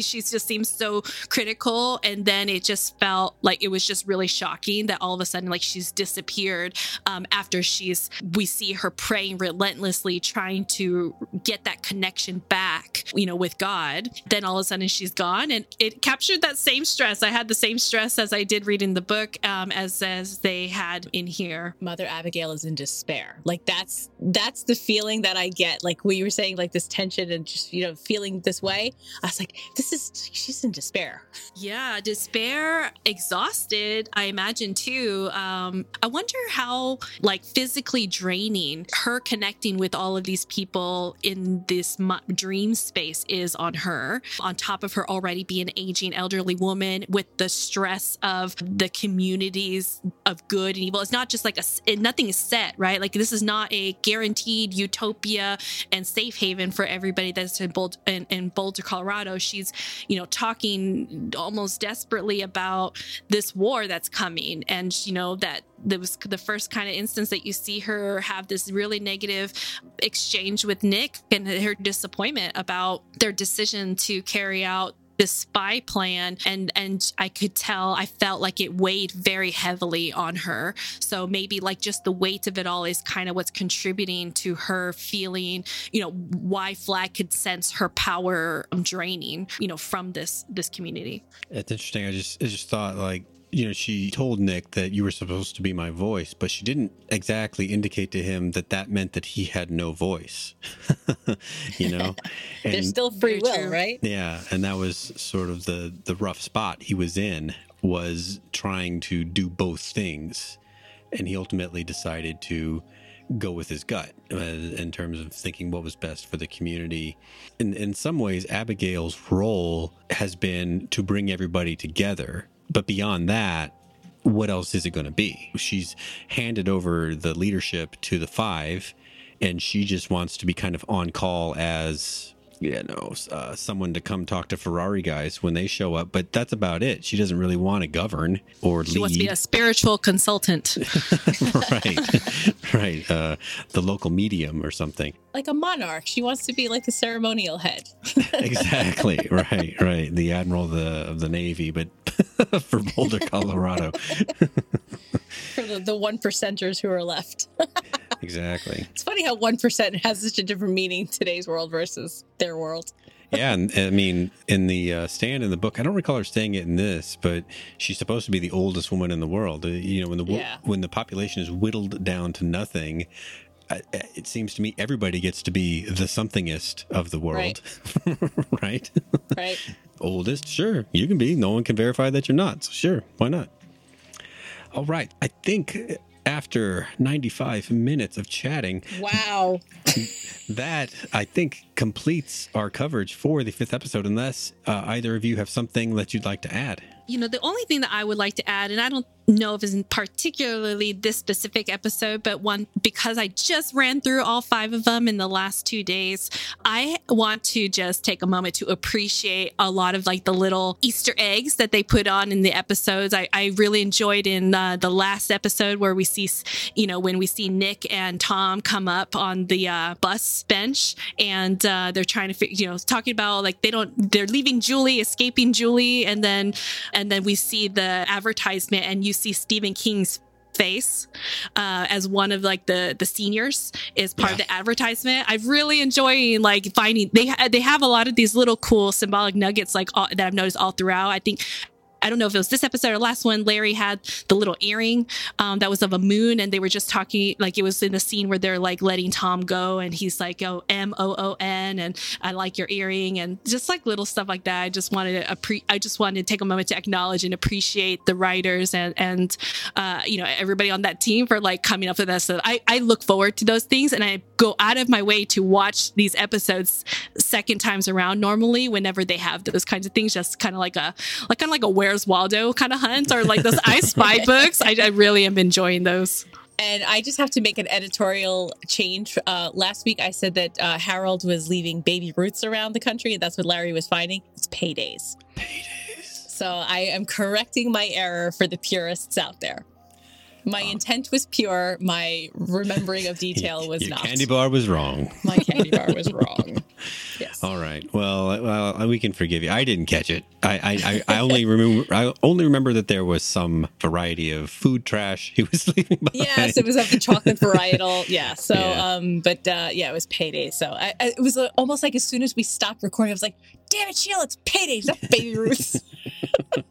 she just seems so critical. And then it just felt like it was just really shocking that all of a sudden like she's disappeared um, after she's we see her praying relentlessly trying to get that connection back you know with God. Then all of a sudden she's gone. And it captured that same stress. I had the same stress as I did reading the book um, as as they had in here Mother Abigail is in despair. Like that's that's the feeling that I get. Like we were saying, like this tension and just you know feeling this way. I was like, this is she's in despair. Yeah, despair, exhausted. I imagine too. Um, I wonder how like physically draining her connecting with all of these people in this dream space is on her. On top of her already being an aging elderly woman with the stress of the communities of good and evil. It's not just like a nothing is set, right? Like this is not a guaranteed utopia and safe haven for everybody that's in Boulder, in, in Boulder, Colorado. She's, you know, talking almost desperately about this war that's coming, and you know that that was the first kind of instance that you see her have this really negative exchange with Nick and her disappointment about their decision to carry out this spy plan and and I could tell I felt like it weighed very heavily on her. So maybe like just the weight of it all is kind of what's contributing to her feeling, you know, why Flagg could sense her power draining, you know, from this this community. It's interesting. I just I just thought like you know, she told Nick that you were supposed to be my voice, but she didn't exactly indicate to him that that meant that he had no voice. you know, and, there's still free will, right? Yeah, and that was sort of the the rough spot he was in was trying to do both things, and he ultimately decided to go with his gut uh, in terms of thinking what was best for the community. In in some ways, Abigail's role has been to bring everybody together but beyond that, what else is it going to be? She's handed over the leadership to the five, and she just wants to be kind of on call as you know uh, someone to come talk to Ferrari guys when they show up. But that's about it. She doesn't really want to govern or She lead. wants to be a spiritual consultant. right, right. Uh, the local medium or something. Like a monarch. She wants to be like the ceremonial head. Exactly. right, right. The admiral of the of the navy, but for Boulder, Colorado. For the, the one percenters who are left. exactly. It's funny how one percent has such a different meaning in today's world versus their world. Yeah, and I mean, in the uh, stand in the book, I don't recall her saying it in this, but she's supposed to be the oldest woman in the world. Uh, you know, when the Yeah. when the population is whittled down to nothing, it seems to me everybody gets to be the somethingest of the world, right? Right? oldest, sure, you can be. No one can verify that you're not. So sure, why not? All right, I think after 95 minutes of chatting, wow. that I think completes our coverage for the fifth episode. Unless uh, either of you have something that you'd like to add. You know, the only thing that I would like to add, and I don't know if it's particularly this specific episode, but one because I just ran through all five of them in the last two days, I want to just take a moment to appreciate a lot of like the little Easter eggs that they put on in the episodes. I, I really enjoyed in uh, the last episode where we see, you know, when we see Nick and Tom come up on the uh, bus bench and uh, they're trying to, you know, talking about like they don't, they're leaving Julie, escaping Julie, and then and then we see the advertisement and you see Stephen King's face uh, as one of like the the seniors is part of the advertisement. I'm really enjoying like finding they ha- they have a lot of these little cool symbolic nuggets like all, that I've noticed all throughout. I think I don't know if it was this episode or last one. Larry had the little earring um, that was of a moon, and they were just talking like it was in the scene where they're like letting Tom go, and he's like, "Oh, M O O N," and I like your earring, and just like little stuff like that. I just wanted to appre- I just wanted to take a moment to acknowledge and appreciate the writers and and uh, you know everybody on that team for like coming up with that. So I I look forward to those things, and I go out of my way to watch these episodes second times around. Normally, whenever they have those kinds of things, just kind of like a like kind of like a Where's Waldo kind of hunt, or like those I Spy books. I, I really am enjoying those. And I just have to make an editorial change. Uh, last week, I said that uh, Harold was leaving baby Ruths around the country, and that's what Larry was finding. It's paydays. Paydays. So I am correcting my error for the purists out there. My intent was pure. My remembering of detail was Your not. candy bar was wrong. My candy bar was wrong. Yes. All right. Well, uh, well, we can forgive you. I didn't catch it. I, I, I, I only remember. I only remember that there was some variety of food trash he was leaving behind. Yes, it was of the chocolate varietal. Yeah. So, Yeah. um, but uh, yeah, it was payday. So I, I, it was uh, almost like as soon as we stopped recording, I was like, "Damn it, Sheila, it's payday, it's not baby Ruth." I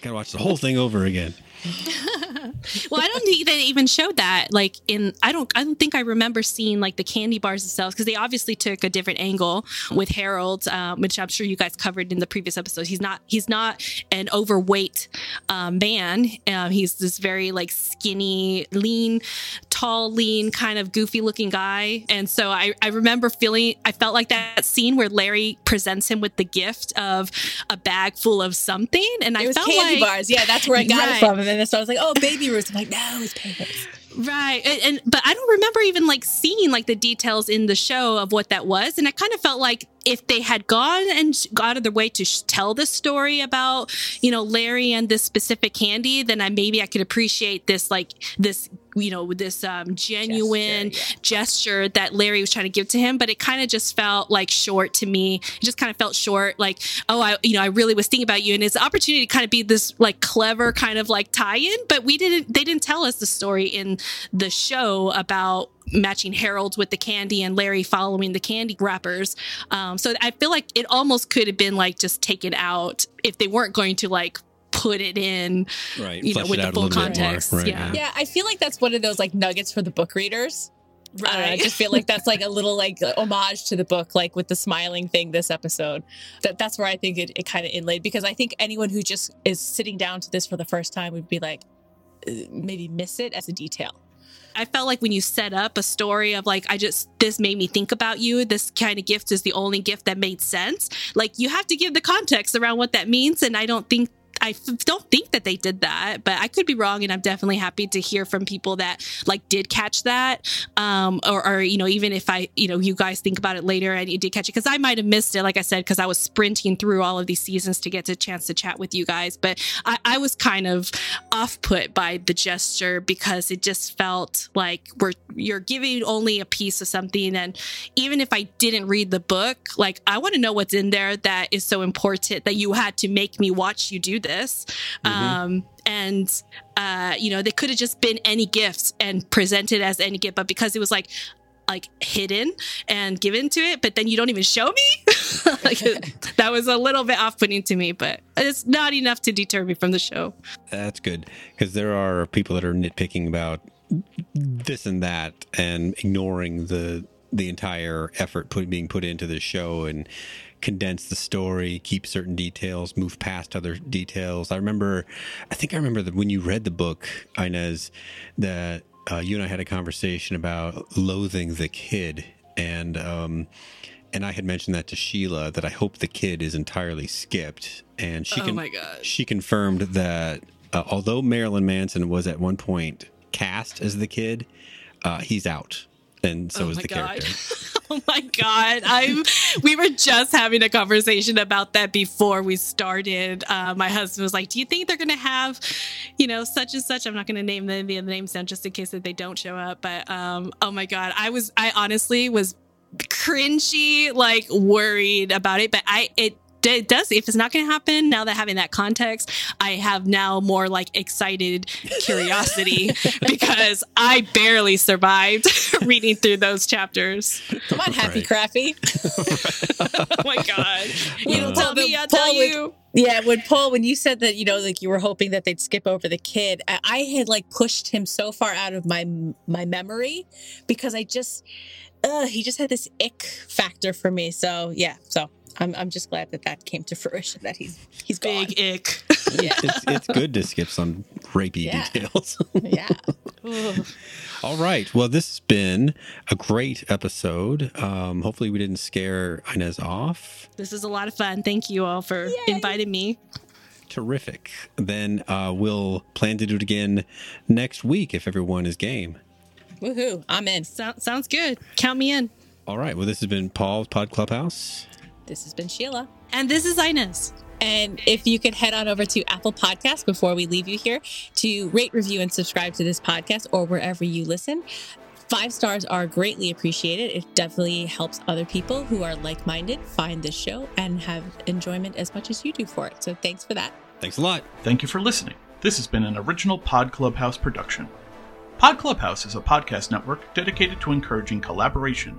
gotta watch the whole thing over again. well, I don't think they even showed that. Like in, I don't, I don't think I remember seeing like the candy bars themselves because they obviously took a different angle with Harold, um, which I'm sure you guys covered in the previous episode. He's not, he's not an overweight um, man. Um, he's this very like skinny, lean, tall, lean, kind of goofy looking guy. And so I, I remember feeling, I felt like that scene where Larry presents him with the gift of a bag full of something, and I It was felt candy like bars. Yeah, that's where I got Right. it from. And then so I was like, "Oh, baby Ruth." I'm like, "No, it's paydays." Right. And, and but I don't remember even like seeing like the details in the show of what that was. And I kind of felt like if they had gone and got out of their way to sh- tell this story about, you know, Larry and this specific candy, then I maybe I could appreciate this like this you know with this um genuine Gesture, gesture that Larry was trying to give to him but it kind of just felt like short to me. It just kind of felt short like oh I you know I really was thinking about you. And it's an opportunity to kind of be this like clever kind of like tie-in but we didn't they didn't tell us the story in the show about matching Harold with the candy and Larry following the candy wrappers. Um so I feel like it almost could have been like just taken out if they weren't going to like put it in Right. You know, with the full little more. context, Right, yeah. Yeah, I feel like that's one of those like nuggets for the book readers. I don't know, I just feel like that's like a little like homage to the book, like with the smiling thing this episode. That that's where I think it, it kind of inlaid because I think anyone who just is sitting down to this for the first time would be like uh, maybe miss it as a detail. I felt like when you set up a story of like, I just, this made me think about you. This kind of gift is the only gift that made sense. Like, you have to give the context around what that means. And I don't think, I don't think that they did that, but I could be wrong, and I'm definitely happy to hear from people that like did catch that, um, or, or you know, even if I, you know, you guys think about it later and you did catch it because I might have missed it, like I said, because I was sprinting through all of these seasons to get a chance to chat with you guys. But I, I was kind of off put by the gesture because it just felt like we're you're giving only a piece of something, and even if I didn't read the book, like I want to know what's in there that is so important that you had to make me watch you do this. Um, and uh, you know, they could have just been any gift and presented as any gift, but because it was like like hidden and given to it, but then you don't even show me. like that was a little bit off-putting to me, but it's not enough to deter me from the show. That's good because there are people that are nitpicking about this and that and ignoring the the entire effort put, being put into the show and condense the story, keep certain details, move past other details. I remember, I think I remember that when you read the book, Inez, that uh, you and I had a conversation about loathing the kid and. Um, and I had mentioned that to Sheila that I hope the kid is entirely skipped, and she Oh can she confirmed that uh, although Marilyn Manson was at one point cast as the kid, uh, he's out, and so Oh is my the God. character. Oh my god! I'm. We were just having a conversation about that before we started. Uh, my husband was like, "Do you think they're going to have, you know, such and such?" I'm not going to name the, the names down just in case that they don't show up. But um, oh my god, I was. I honestly was cringy, like worried about it. But I it. It does. If it's not going to happen now that having that context, I have now more like excited curiosity because I barely survived reading through those chapters. Come on, Happy Right. Crappy. Oh my god! You don't Uh, tell me, I Paul tell would- you. Yeah, when Paul, when you said that, you know, like you were hoping that they'd skip over the kid, I, I had like pushed him so far out of my my memory because I just, uh, he just had this ick factor for me. So yeah, so I'm I'm just glad that that came to fruition that he's he's gone. Big ick. Yeah, it's it's good to skip some rapey Yeah. details. yeah. Ugh. All right. Well, this has been a great episode. Um, hopefully, we didn't scare Inez off. this is a lot of fun. Thank you all for inviting me. Terrific. Then uh, we'll plan to do it again next week if everyone is game. Woohoo! I'm in. So- sounds good. Count me in. All right. Well, this has been Paul's Pod Clubhouse. This has been Sheila. And this is Inez. And if you could head on over to Apple Podcasts before we leave you here to rate, review, and subscribe to this podcast or wherever you listen. Five stars are greatly appreciated. It definitely helps other people who are like minded find this show and have enjoyment as much as you do for it. So thanks for that. Thanks a lot. Thank you for listening. This has been an original Pod Clubhouse production. Pod Clubhouse is a podcast network dedicated to encouraging collaboration